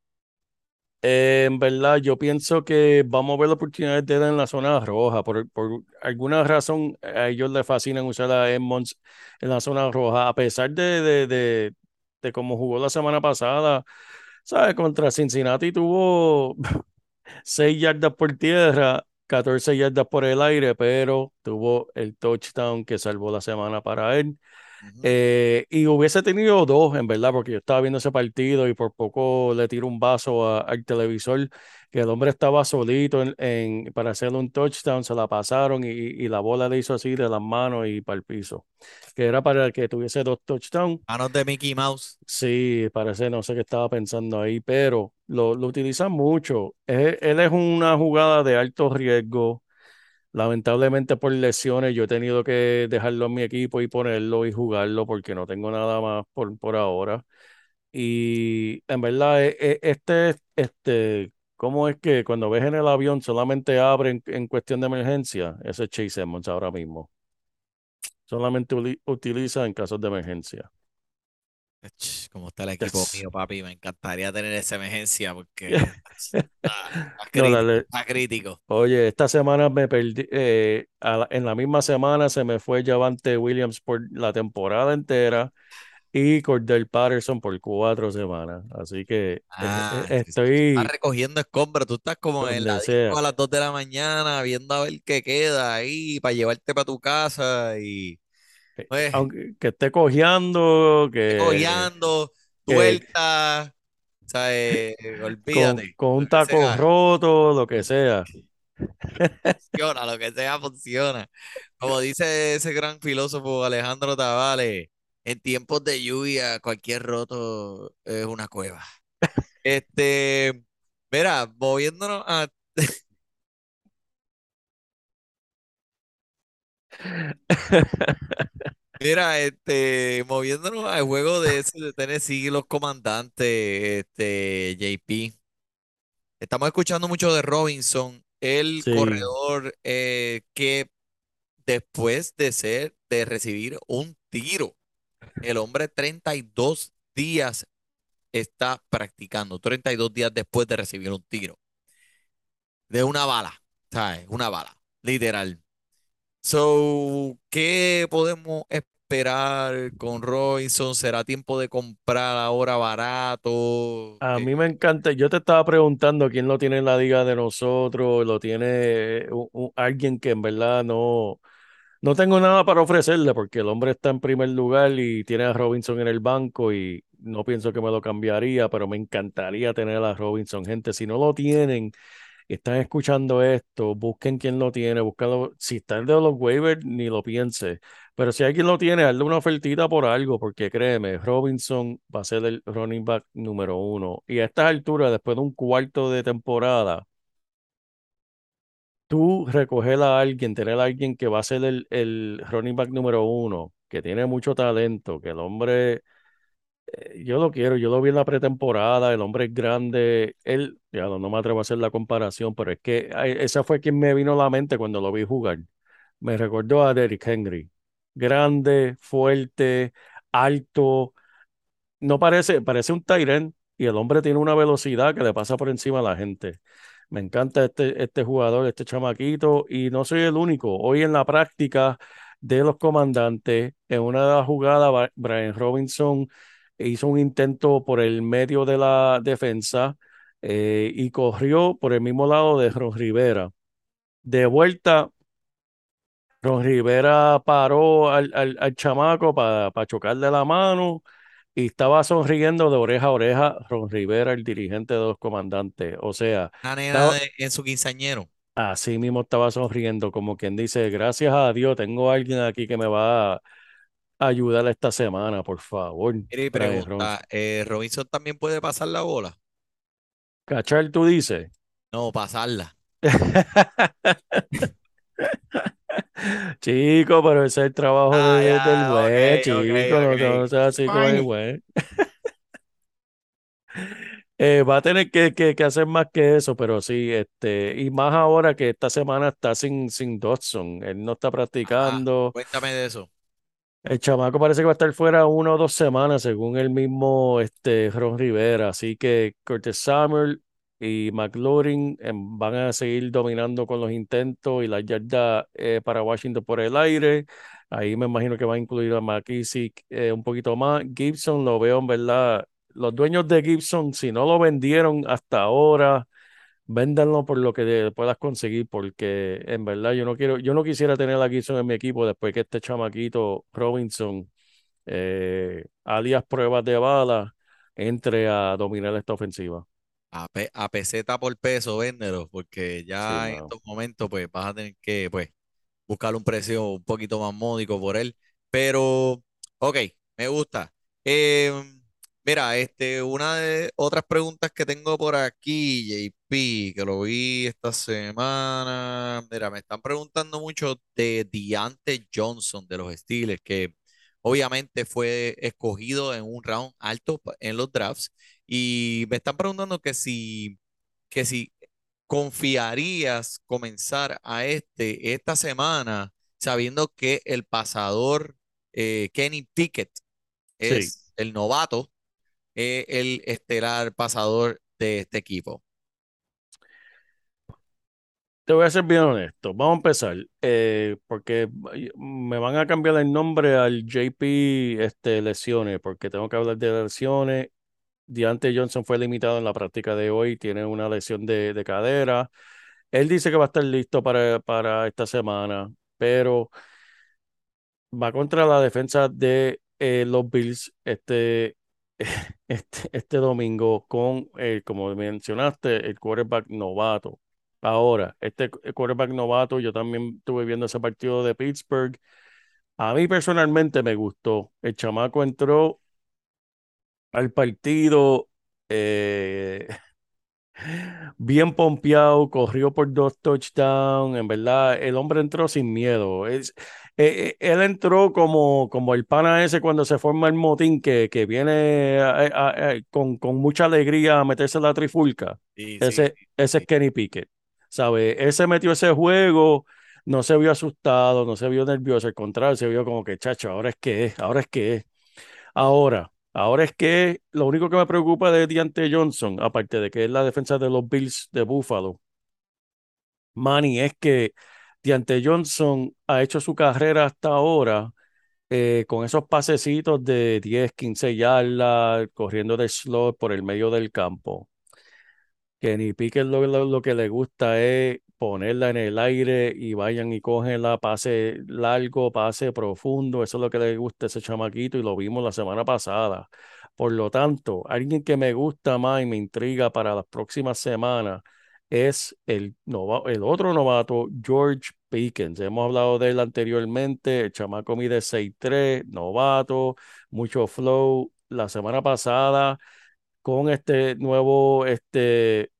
Eh, en verdad, yo pienso que vamos a ver la oportunidad de él en la zona roja. Por, por alguna razón, a ellos les fascinan usar a Edmonds en la zona roja, a pesar de, de, de, de cómo jugó la semana pasada. ¿Sabes? Contra Cincinnati tuvo 6 yardas por tierra, 14 yardas por el aire, pero tuvo el touchdown que salvó la semana para él. Eh, y hubiese tenido dos, en verdad, porque yo estaba viendo ese partido y por poco le tiro un vaso a- al televisor, que el hombre estaba solito en, en- para hacerle un touchdown, se la pasaron y, y la bola le hizo así de las manos y para el piso, que era para que tuviese dos touchdowns. Manos de Mickey Mouse. Sí, parece, no sé qué estaba pensando ahí, pero lo, lo utilizan mucho. Es- él es una jugada de alto riesgo. Lamentablemente por lesiones yo he tenido que dejarlo en mi equipo y ponerlo y jugarlo porque no tengo nada más por, por ahora. Y en verdad, e- e- este, este, ¿cómo es que cuando ves en el avión solamente abre en, en cuestión de emergencia? Ese es Chase Edmonds ahora mismo. Solamente utiliza en casos de emergencia. ¿Cómo está el equipo Yes. mío, papi? Me encantaría tener esa emergencia porque está, está No, crítico, dale. está crítico. Oye, esta semana me perdí, eh, la- en la misma semana se me fue Javante Williams por la temporada entera y Cordell Patterson por cuatro semanas. Así que eh, Ah, eh, tú estoy estás recogiendo escombros, tú estás como en la a las 2 de la mañana viendo a ver qué queda ahí para llevarte para tu casa y pues Aunque que esté cojeando, que, cojeando, tuerta, ¿sabes? con, Olvídate, con un taco sea, roto, lo que sea. funciona, lo que sea funciona. Como dice ese gran filósofo Alejandro Tavales, en tiempos de lluvia cualquier roto es una cueva. Este, mira, moviéndonos a Mira, este, moviéndonos al juego de ese de Tennessee, los comandantes, este, JP. Estamos escuchando mucho de Robinson, el Sí, corredor eh, que después de ser, de recibir un tiro, el hombre 32 días está practicando, 32 días después de recibir un tiro, de una bala, ¿sabes? Una bala, literal. So, ¿qué podemos esperar con Robinson? ¿Será tiempo de comprar ahora barato? a Eh, mí me encanta. Yo te estaba preguntando quién lo tiene en la liga de nosotros, lo tiene un- un- alguien que en verdad no, no tengo nada para ofrecerle porque el hombre está en primer lugar y tiene a Robinson en el banco y no pienso que me lo cambiaría, pero me encantaría tener a Robinson. Gente, si no lo tienen, están escuchando esto, busquen quién lo tiene, búscalo. Si está el de los waivers, ni lo piense. Pero si alguien lo tiene, hazle una ofertita por algo, porque créeme, Robinson va a ser el running back número uno. Y a estas alturas, después de un cuarto de temporada, tú recoger a alguien, tener a alguien que va a ser el, el running back número uno, que tiene mucho talento, que el hombre, yo lo quiero, yo lo vi en la pretemporada, el hombre es grande, él, ya no, me atrevo a hacer la comparación, pero es que esa fue quien me vino a la mente cuando lo vi jugar. Me recordó a Derrick Henry. Grande, fuerte, alto, no parece, parece un end y el hombre tiene una velocidad que le pasa por encima a la gente. Me encanta este, este jugador, este chamaquito, y no soy el único. Hoy en la práctica de los comandantes, en una Ba- Brian Robinson hizo un intento por el medio de la defensa eh, y corrió por el mismo lado de Ron Rivera. De vuelta, Ron Rivera paró al, al, al chamaco para chocarle la mano y estaba sonriendo de oreja a oreja Ron Rivera, el dirigente de los comandantes. O sea, estaba, de- en su quinceañero. así mismo estaba sonriendo, como quien dice, gracias a Dios, tengo a alguien aquí que me va a, ayudar esta semana, por favor. Y pregunta, eh, ¿Robinson también puede pasar la bola? ¿Cachar, tú dices? No, pasarla. Chico, pero ese es el trabajo Ah, de- ya, del güey, ok, chico, no, seas así con el güey. Eh, va a tener que, que- que hacer más que eso, pero sí, este, y más ahora que esta semana está sin, sin Dodson, él no está Ajá, practicando. cuéntame de eso. El chamaco parece que va a estar fuera una o dos semanas, según el mismo este, Ron Rivera. Así que Curtis Samuel y McLaurin em, van a seguir dominando con los intentos y la yarda eh, para Washington por el aire. Ahí me imagino que va a incluir a McKissick eh, un poquito más. Gibson lo veo en verdad. Los dueños de Gibson, si no lo vendieron hasta ahora, véndanlo por lo que puedas conseguir, porque en verdad yo no quiero, yo no quisiera tener a Gibson en mi equipo después que este chamaquito Robinson, eh, alias pruebas de bala, entre a dominar esta ofensiva. A, pe- a peseta por peso, véndelo, porque Sí, ya en estos momentos pues vas a tener que pues buscar un precio un poquito más módico por él. Pero, ok, me gusta. Em, mira, este, una de otras preguntas que tengo por aquí, JP, que lo vi esta semana. Mira, me están preguntando mucho de Deante Johnson de los Steelers, que obviamente fue escogido en un round alto en los drafts. Y me están preguntando que si, que si ¿Confiarías comenzar a este esta semana sabiendo que el pasador eh, Kenny Pickett Sí. es el novato, el estelar pasador de este equipo? Te voy a ser bien honesto. Vamos a empezar, eh, porque me van a cambiar el nombre al JP este, lesiones, porque tengo que hablar de lesiones. Deante Johnson fue limitado en la práctica de hoy, tiene una lesión de, de cadera. Él dice que va a estar listo para, para esta semana, pero va contra la defensa de eh, los Bills este, este, este domingo con, como mencionaste, el quarterback novato. Ahora, este quarterback novato, yo también estuve viendo ese partido de Pittsburgh. A mí personalmente me gustó. El chamaco entró al partido eh, bien pompeado, corrió por dos touchdowns. En verdad, el hombre entró sin miedo. Es, eh, eh, él entró como, como el pana ese cuando se forma el motín que, que viene a- a- a- con, con mucha alegría a meterse en la trifulca. Sí, Ese, sí, ese es. Kenny Pickett. ¿Sabe? Él se metió ese juego, no se vio asustado, no se vio nervioso, al contrario, se vio como que, chacho, ahora es que es, ahora es que es. Ahora, ahora es que lo único que me preocupa de Deante Johnson, aparte de que es la defensa de los Bills de Buffalo, Manny, es que Deante Johnson ha hecho su carrera hasta ahora eh, con esos pasecitos de 10, 15 yardas, corriendo de slot por el medio del campo. Kenny Pickett lo, lo, que le gusta es ponerla en el aire y vayan y cogenla, pase largo, pase profundo. Eso es lo que le gusta a ese chamaquito y lo vimos la semana pasada. Por lo tanto, alguien que me gusta más y me intriga para las próximas semanas es el, el otro novato, George Pickens. Hemos hablado de él anteriormente. El chamaco mide 6'3, novato, mucho flow. La semana pasada con este nuevo este,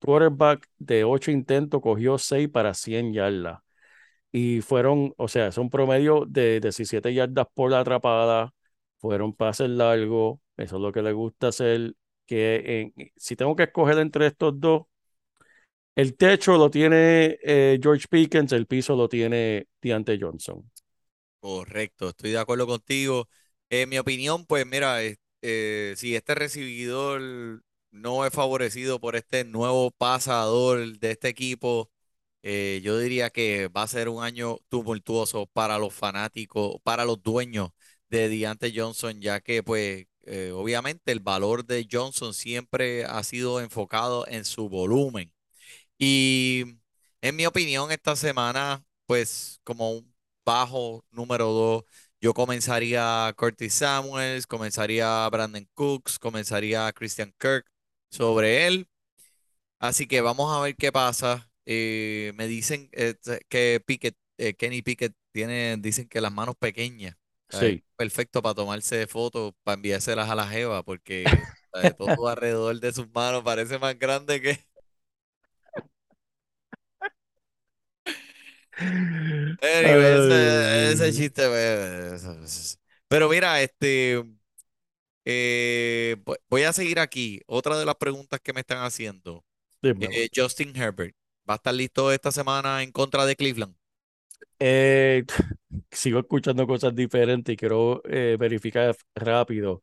quarterback de ocho intentos, cogió seis para 100 yardas. Y fueron, o sea, son promedio de 17 yardas por la atrapada, fueron pases largos, eso es lo que le gusta hacer. Que si tengo que escoger entre estos dos, el techo lo tiene eh, George Pickens, el piso lo tiene Deante Johnson. Correcto, estoy de acuerdo contigo. En mi opinión, pues mira, eh, si este recibidor no es favorecido por este nuevo pasador de este equipo, eh, yo diría que va a ser un año tumultuoso para los fanáticos, para los dueños de Deante Johnson, ya que pues obviamente el valor de Johnson siempre ha sido enfocado en su volumen. Y en mi opinión, esta semana, pues como un bajo número dos, yo comenzaría a Curtis Samuels, comenzaría a Brandon Cooks, comenzaría a Christian Kirk sobre él. Así que vamos a ver qué pasa. Eh, me dicen eh, que Pickett, eh, Kenny Pickett tiene, dicen que las manos pequeñas. Sí. Perfecto para tomarse fotos, para enviárselas a la jeva, porque todo alrededor de sus manos parece más grande que... Anyway, ese, chiste, Pero mira, este, eh, vo- voy a seguir aquí. Otra de las preguntas que me están haciendo. Eh, Justin Herbert, ¿va a estar listo esta semana en contra de Cleveland? Eh, sigo escuchando cosas diferentes y quiero eh, verificar rápido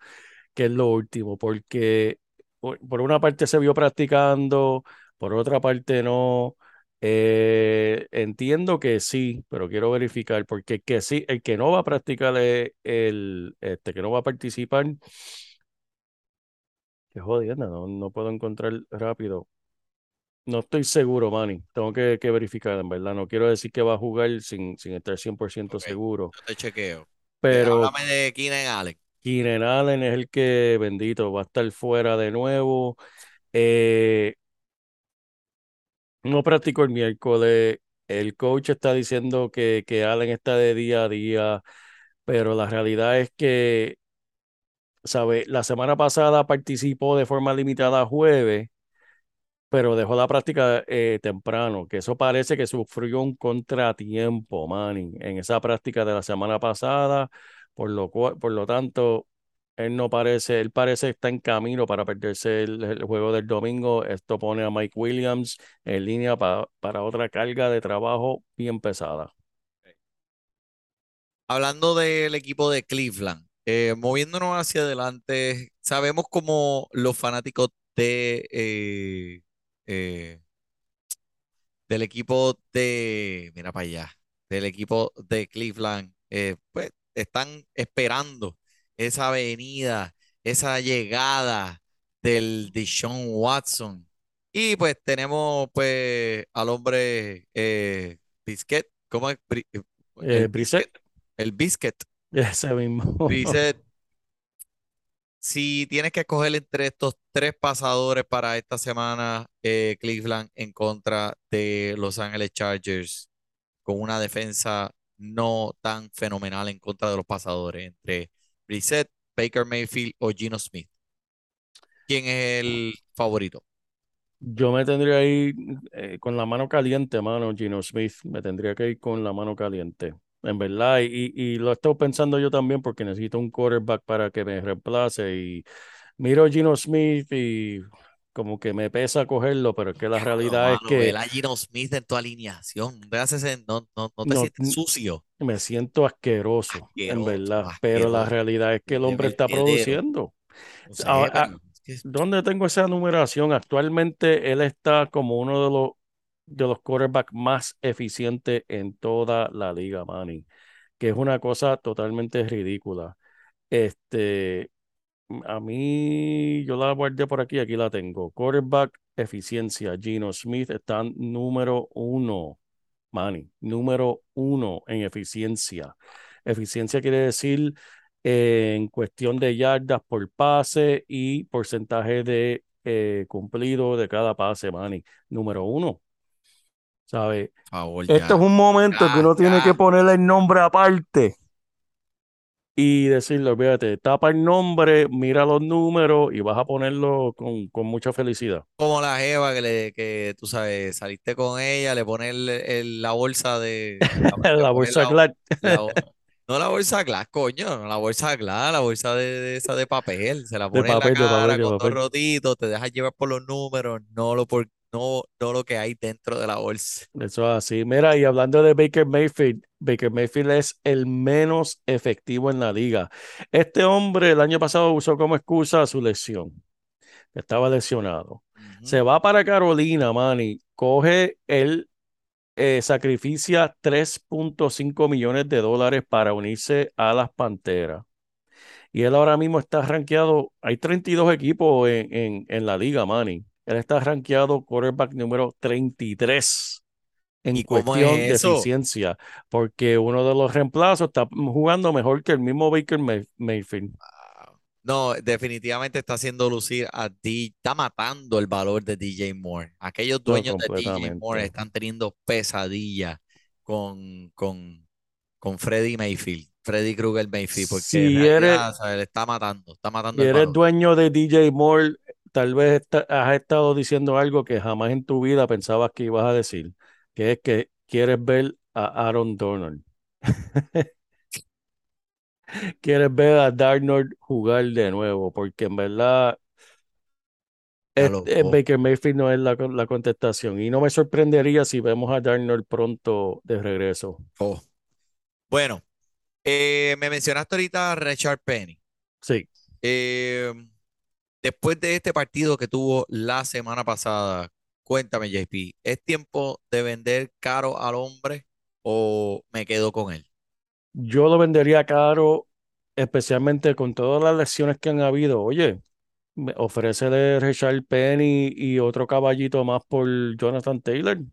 qué es lo último, porque por, por una parte se vio practicando, por otra parte no. Eh, entiendo que sí, pero quiero verificar, porque el que sí, el que no va a practicar el, este, que no va a participar, qué jodienda, no, no puedo encontrar rápido. No estoy seguro, Manny. Tengo que, que verificar, en verdad. No quiero decir que va a jugar sin, sin estar 100% Ok, seguro. yo te chequeo. Eh, Pero háblame de Keenan Allen. Keenan Allen es el que, bendito, va a estar fuera de nuevo. Eh, no practicó el miércoles. El coach está diciendo que, que Allen está de día a día, pero la realidad es que, ¿sabe? La semana pasada participó de forma limitada jueves pero dejó la práctica eh, temprano, que eso parece que sufrió un contratiempo, Manny, en esa práctica de la semana pasada, por lo cual, por lo tanto, él no parece, él parece está en camino para perderse el, juego del domingo. Esto pone a Mike Williams en línea pa- para otra carga de trabajo bien pesada. Hablando del equipo de Cleveland, eh, moviéndonos hacia adelante, sabemos cómo los fanáticos de, eh, eh, del equipo de, mira para allá, del equipo de Cleveland, pues están esperando esa venida, esa llegada del Deshaun Watson. Y pues tenemos pues al hombre eh, Biscuit, ¿cómo es? Bri- Eh, El Biscuit, el Biscuit. ese mismo. Dice, si tienes que escoger entre estos tres pasadores para esta semana, eh, Cleveland en contra de Los Ángeles Chargers, con una defensa no tan fenomenal en contra de los pasadores, entre Brissett, Baker Mayfield o Gino Smith. ¿Quién es el favorito? Yo me tendría que ir eh, con la mano caliente, mano, Gino Smith. Me tendría que ir con la mano caliente. En verdad, y, y lo he estado pensando yo también porque necesito un quarterback para que me reemplace. Y miro Gino Smith y como que me pesa cogerlo, pero es que la realidad es mano, que a Gino Smith en tu alineación. No en- no, no, no te no, sientes sucio. me siento asqueroso, en Asqueroso, verdad. Pero la asqueroso. realidad es que el hombre está produciendo. No sé, Ah, ah, es es- ¿Dónde tengo esa numeración? Actualmente él está como uno de los, de los quarterbacks más eficientes en toda la liga, Manny, que es una cosa totalmente ridícula. Este, a mí, yo la guardé por aquí, aquí la tengo. Quarterback eficiencia, Gino Smith está número uno, Manny, número uno en eficiencia. Eficiencia quiere decir eh, en cuestión de yardas por pase y porcentaje de eh, cumplido de cada pase, Manny. Número uno. ¿Sabes? por favor, Este es un momento que Ya, uno tiene que ponerle el nombre aparte y decirle, olvídate, tapa el nombre, mira los números y vas a ponerlo con, con mucha felicidad. Como la jeva que, le, que tú sabes, saliste con ella, le pones el- el- la bolsa de... La pones bolsa la- Glad. la no la bolsa glass, coño, no la bolsa glass, la bolsa de, de esa de papel. Se la pones en la papel, de cara papel, con dos papel. rotitos, te dejas llevar por los números, no lo, por, no, no lo que hay dentro de la bolsa. Eso es así. Mira, y hablando de Baker Mayfield, Baker Mayfield es el menos efectivo en la liga. Este hombre el año pasado usó como excusa su lesión. Estaba lesionado. Se va para Carolina, Manny. Coge el eh, sacrificia 3.5 millones de dólares para unirse a las Panteras. Y él ahora mismo está rankeado, hay 32 equipos en, en, en la liga, Manny. Él está rankeado quarterback número 33 en ¿Y cómo es cuestión de eficiencia, porque uno de los reemplazos está jugando mejor que el mismo Baker May- Mayfield. No, definitivamente está haciendo lucir a D, está matando el valor de DJ Moore. Aquellos No, dueños de DJ Moore están teniendo pesadillas con, con, con Freddie Mayfield. Freddy Krueger Mayfield, porque Si eres- está matando, está matando el eres dueño de DJ Moore, tal vez has estado diciendo algo que jamás en tu vida pensabas que ibas a decir, que es que quieres ver a Aaron Donald. Quieres ver a Darnold jugar de nuevo, porque en verdad es- es oh. Baker Mayfield no es la, la contestación. Y no me sorprendería si vemos a Darnold pronto de regreso. Oh. Bueno, eh, me mencionaste ahorita a Richard Penny. Sí. Eh, después de este partido que tuvo la semana pasada, cuéntame, JP, ¿es tiempo de vender caro al hombre o me quedo con él? Yo lo vendería caro, especialmente con todas las lesiones que han habido. Oye, me- ofrécele Richard Penny y otro caballito más por Jonathan Taylor. Mm,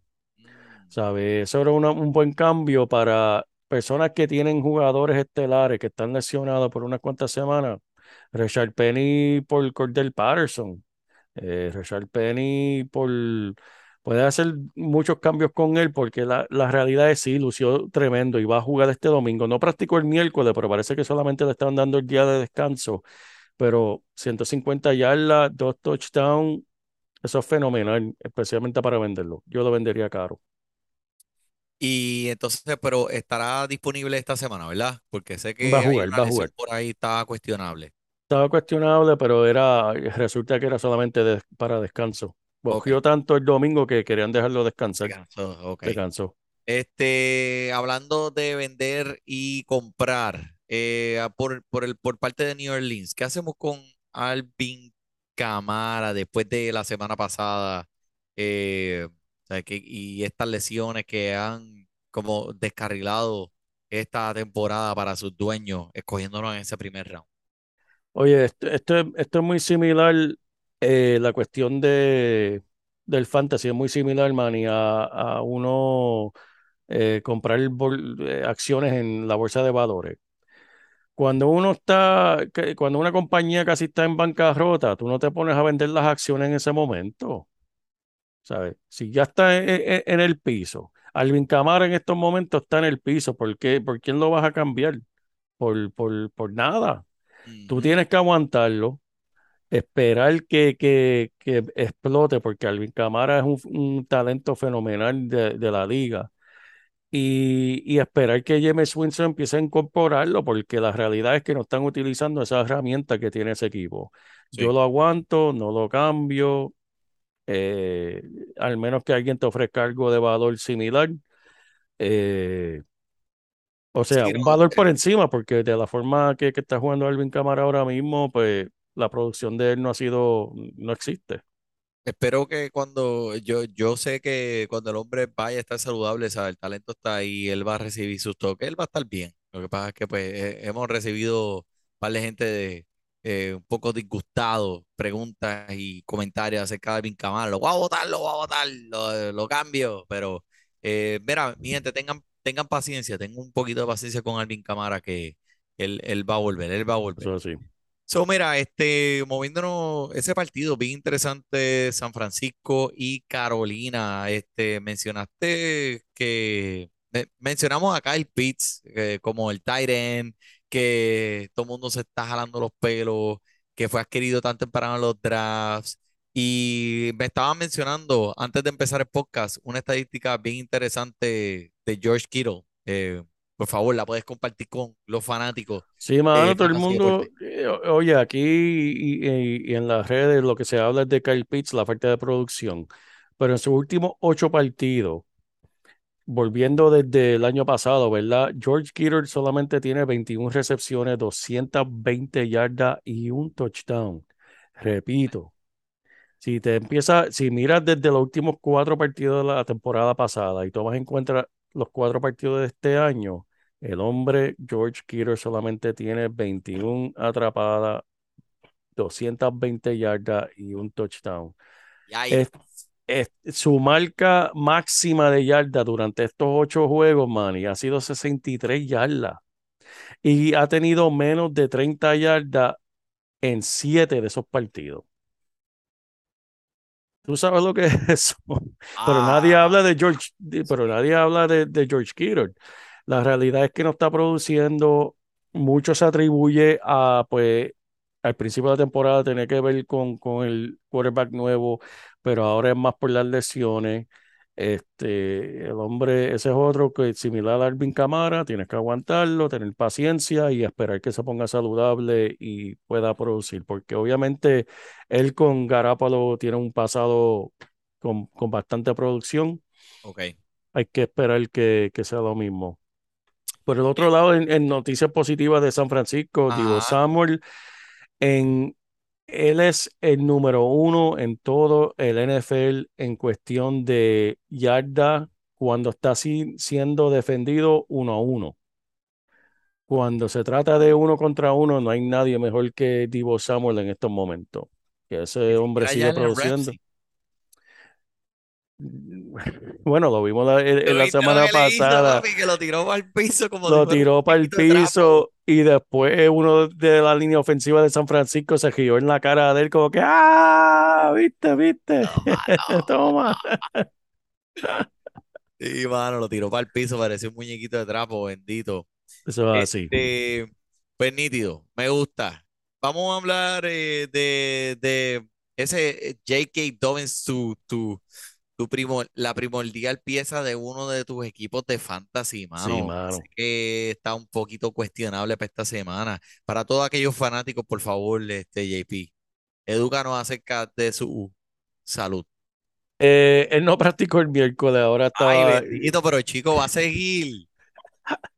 ¿Sabes? Eso era una- un buen cambio para personas que tienen jugadores estelares que están lesionados por unas cuantas semanas. Richard Penny por Cordell Patterson. Eh, Richard Penny por... Puede hacer muchos cambios con él porque la, la realidad es sí, lució tremendo y va a jugar este domingo. No practicó el miércoles, pero parece que solamente le estaban dando el día de descanso. Pero 150 yardas, dos touchdowns, eso es fenomenal, especialmente para venderlo. Yo lo vendería caro. Y entonces, pero estará disponible esta semana, ¿verdad? Porque sé que Va a hay jugar, una va a lesión jugar. por ahí está cuestionable. Estaba cuestionable, pero era, resulta que era solamente de- para descanso. Cogió tanto el domingo que querían dejarlo descansar. Descansó, ok. Descansó. Este, hablando de vender y comprar, eh, por, por el, por parte de New Orleans, ¿qué hacemos con Alvin Kamara después de la semana pasada? Eh, o sea, que- y estas lesiones que han como descarrilado esta temporada para sus dueños, escogiéndolo en ese primer round. Oye, esto, esto, es- esto es muy similar, eh, la cuestión de, del fantasy es muy similar, Manny, a, a uno eh, comprar bol- eh, acciones en la bolsa de valores. Cuando uno está, cuando una compañía casi está en bancarrota, tú no te pones a vender las acciones en ese momento, ¿sabes? Si ya está en, en- en el piso, Alvin Kamara en estos momentos está en el piso, ¿por qué, por quién lo vas a cambiar? Por, por, por nada. Tú tienes que aguantarlo, esperar que, que, que explote, porque Alvin Kamara es un, un talento fenomenal de, de la liga. Y, y esperar que James Winston empiece a incorporarlo, porque la realidad es que no están utilizando esa herramienta que tiene ese equipo. Yo lo aguanto, no lo cambio, eh, al menos que alguien te ofrezca algo de valor similar. Eh, o sea, Sí, un valor eh, por encima, porque de la forma que, que está jugando Alvin Kamara ahora mismo, pues la producción de él no ha sido, no existe. Espero que cuando yo, yo sé que cuando el hombre vaya a estar saludable, ¿sabe? El talento está ahí, él va a recibir sus toques, él va a estar bien. Lo que pasa es que pues eh, hemos recibido un par de gente de, eh, un poco disgustado, preguntas y comentarios acerca de Alvin Kamara. Lo voy a votar, lo voy a votar, lo, lo cambio. Pero eh, mira, mi gente, tengan, tengan paciencia, tengan un poquito de paciencia con Alvin Kamara que él, él va a volver, él va a volver. Eso sí. So, mira, este, moviéndonos, ese partido bien interesante, San Francisco y Carolina. Este, mencionaste que me- mencionamos a Kyle Pitts eh, como el tight que todo el mundo se está jalando los pelos, que fue adquirido tan temprano en los drafts. Y me estaban mencionando, antes de empezar el podcast, una estadística bien interesante de George Kittle. Eh, por favor, la puedes compartir con los fanáticos. Sí, mano, Eh, todo el mundo, oye, aquí y, y- y en las redes lo que se habla es de Kyle Pitts, la falta de producción, pero en sus últimos ocho partidos, volviendo desde el año pasado, ¿verdad? George Kittle solamente tiene 21 recepciones, 220 yardas y un touchdown. Repito, si te empiezas, si miras desde los últimos cuatro partidos de la temporada pasada y tomas en cuenta los cuatro partidos de este año, el hombre George Kittle solamente tiene 21 atrapadas, 220 yardas y un touchdown. Y ahí, Es, es- su marca máxima de yardas durante estos ocho juegos, Manny, ha sido 63 yardas. Y ha tenido menos de 30 yardas en siete de esos partidos. ¿Tú sabes lo que es eso? Pero nadie Ah, habla de George, pero nadie habla de, de George Kittle. La realidad es que no está produciendo mucho se atribuye a, pues, al principio de la temporada tenía que ver con, con el quarterback nuevo, pero ahora es más por las lesiones. Este, el hombre, ese es otro que similar a Alvin Camara, tienes que aguantarlo, tener paciencia y esperar que se ponga saludable y pueda producir, porque obviamente él con Garápalo tiene un pasado con, con bastante producción, Ok. hay que esperar que, que sea lo mismo. Por el otro lado, en, en noticias positivas de San Francisco, Ajá. Samuel, en, él es el número uno en todo el NFL en cuestión de yarda cuando está siendo defendido uno a uno. Cuando se trata de uno contra uno, no hay nadie mejor que Divo Samuel en estos momentos. Que ese hombre sigue produciendo. Bueno, lo vimos la- en, en ¿Lo la viste lo semana hizo, pasada. papi? Que lo tiró al piso como lo tiró para el piso y después uno de la línea ofensiva de San Francisco se giró en la cara de él como que ¡ah! ¿Viste? ¿Viste? Toma, Toma. Y mano, lo tiró para el piso, parecía un muñequito de trapo, bendito. Eso es así. Este, pues nítido, me gusta. Vamos a hablar eh, de, de ese eh, J.K. Dobbins, tu, tu, tu primo, la primordial pieza de uno de tus equipos de fantasy, Sí, mano. mano. Sé que está un poquito cuestionable para esta semana. Para todos aquellos fanáticos, por favor, este JP, edúcanos acerca de su salud. Eh, él no practicó el miércoles, ahora Ay, estaba. bendito, pero chico, va a seguir.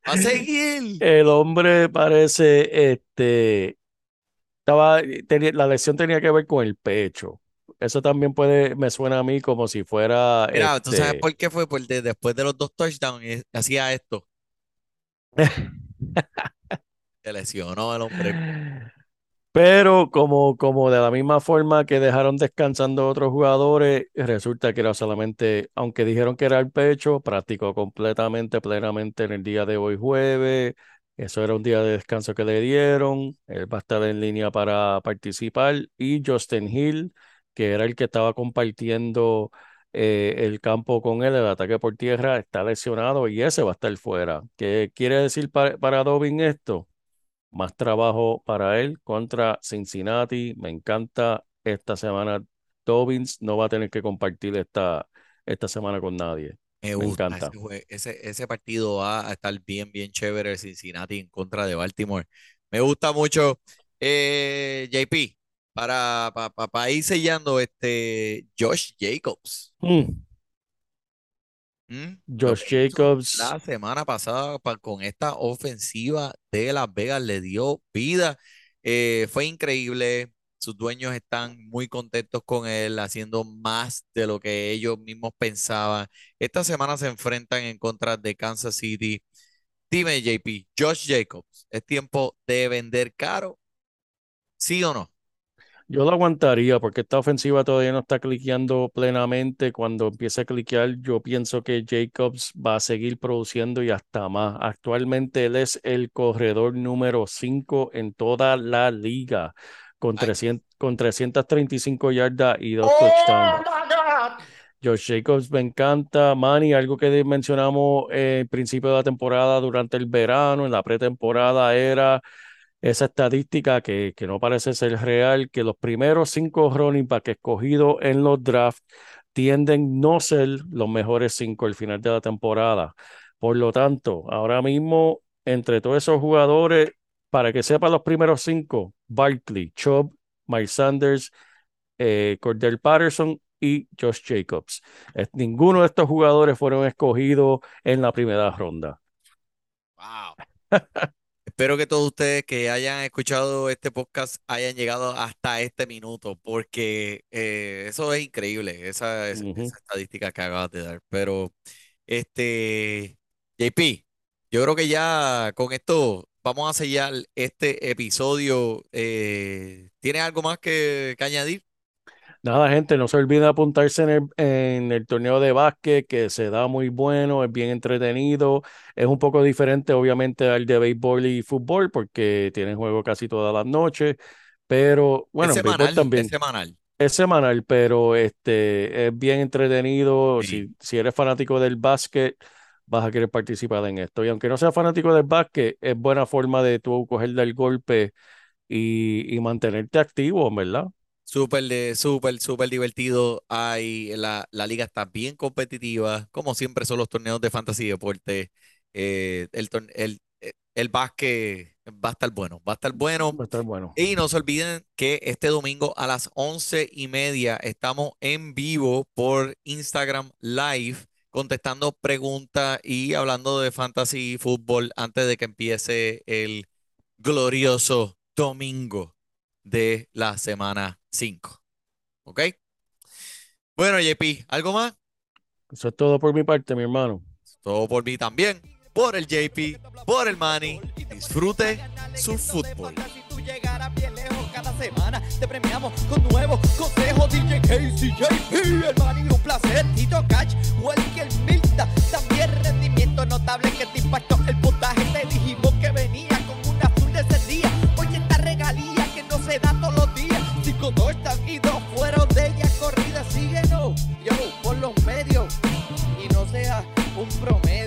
Va a seguir. El hombre parece, este, estaba, tenía, la lesión tenía que ver con el pecho. Eso también puede, me suena a mí como si fuera, Mira, ¿tú sabes este, por qué fue? Porque después de los dos touchdowns eh, hacía esto. Se lesionó el hombre. Pero como, como de la misma forma que dejaron descansando otros jugadores, resulta que era solamente, aunque dijeron que era el pecho, practicó completamente, plenamente en el día de hoy jueves. Eso era un día de descanso que le dieron. Él va a estar en línea para participar. Y Justin Hill, que era el que estaba compartiendo eh, el campo con él, el ataque por tierra, está lesionado y ese va a estar fuera. ¿Qué quiere decir para, para Dobbin esto? Más trabajo para él contra Cincinnati. Me encanta esta semana. Dobbins no va a tener que compartir esta, esta semana con nadie. Me Me gusta encanta. ese, ese, partido va a estar bien, bien chévere Cincinnati en contra de Baltimore. Me gusta mucho. Eh, JP, para, pa- pa- pa ir sellando, este Josh Jacobs. Mm, ¿Mm? Josh Jacobs. la semana pasada pa- con esta ofensiva de Las Vegas le dio vida. Eh, fue increíble. Sus dueños están muy contentos con él, haciendo más de lo que ellos mismos pensaban. Esta semana se enfrentan en contra de Kansas City. Dime, JP, Josh Jacobs, ¿es tiempo de vender caro? ¿Sí o no? Yo lo aguantaría porque esta ofensiva todavía no está cliqueando plenamente. Cuando empiece a cliquear, yo pienso que Jacobs va a seguir produciendo y hasta más. Actualmente él es el corredor número 5 en toda la liga, con, Ay. 300, con 335 yardas y dos touchdowns. Josh Jacobs me encanta. Manny, algo que mencionamos eh, al principio de la temporada, durante el verano, en la pretemporada, era esa estadística que, que no parece ser real, que los primeros cinco running back escogidos en los drafts tienden no ser los mejores cinco al final de la temporada. Por lo tanto, ahora mismo, entre todos esos jugadores, para que sepan los primeros cinco, Barkley, Chubb, Mike Sanders, eh, Cordell Patterson y Josh Jacobs. Ninguno de estos jugadores fueron escogidos en la primera ronda. Wow. Espero que todos ustedes que hayan escuchado este podcast hayan llegado hasta este minuto, porque eh, eso es increíble, esa, esa- Ujú. esa estadística que acabas de dar. Pero, este, JP, yo creo que ya con esto vamos a sellar este episodio. Eh, ¿tienes algo más que, que añadir? Nada, gente, no se olviden de apuntarse en el, en el torneo de básquet, que se da muy bueno, es bien entretenido, es un poco diferente obviamente al de béisbol y fútbol, porque tienen juego casi todas las noches, pero bueno, es semanal, también. es semanal. Es semanal, pero este, es bien entretenido. Sí. Si, si eres fanático del básquet, vas a querer participar en esto. Y aunque no seas fanático del básquet, es buena forma de tú coger del golpe y, y mantenerte activo, ¿verdad? Súper, de- súper, súper divertido. Hay, la, la liga está bien competitiva, como siempre son los torneos de fantasy y deporte. Eh, el, torne- el, eh, el básquet va a estar bueno, va a estar bueno. Va a estar bueno. Y no se olviden que este domingo a las once y media estamos en vivo por Instagram Live contestando preguntas y hablando de fantasy y fútbol antes de que empiece el glorioso domingo de la semana 5. ¿Ok? Bueno, JP, ¿algo más? Eso es todo por mi parte, mi hermano. Todo por mí también, por el JP, por el Manny. Disfrute su fútbol llegaras bien lejos cada semana. Te premiamos con nuevos consejos. DJ Casey, JP, el Manny, un placer. Tito Cash, Welker Milta. También rendimiento notable que te impactó el puntaje. um promessa.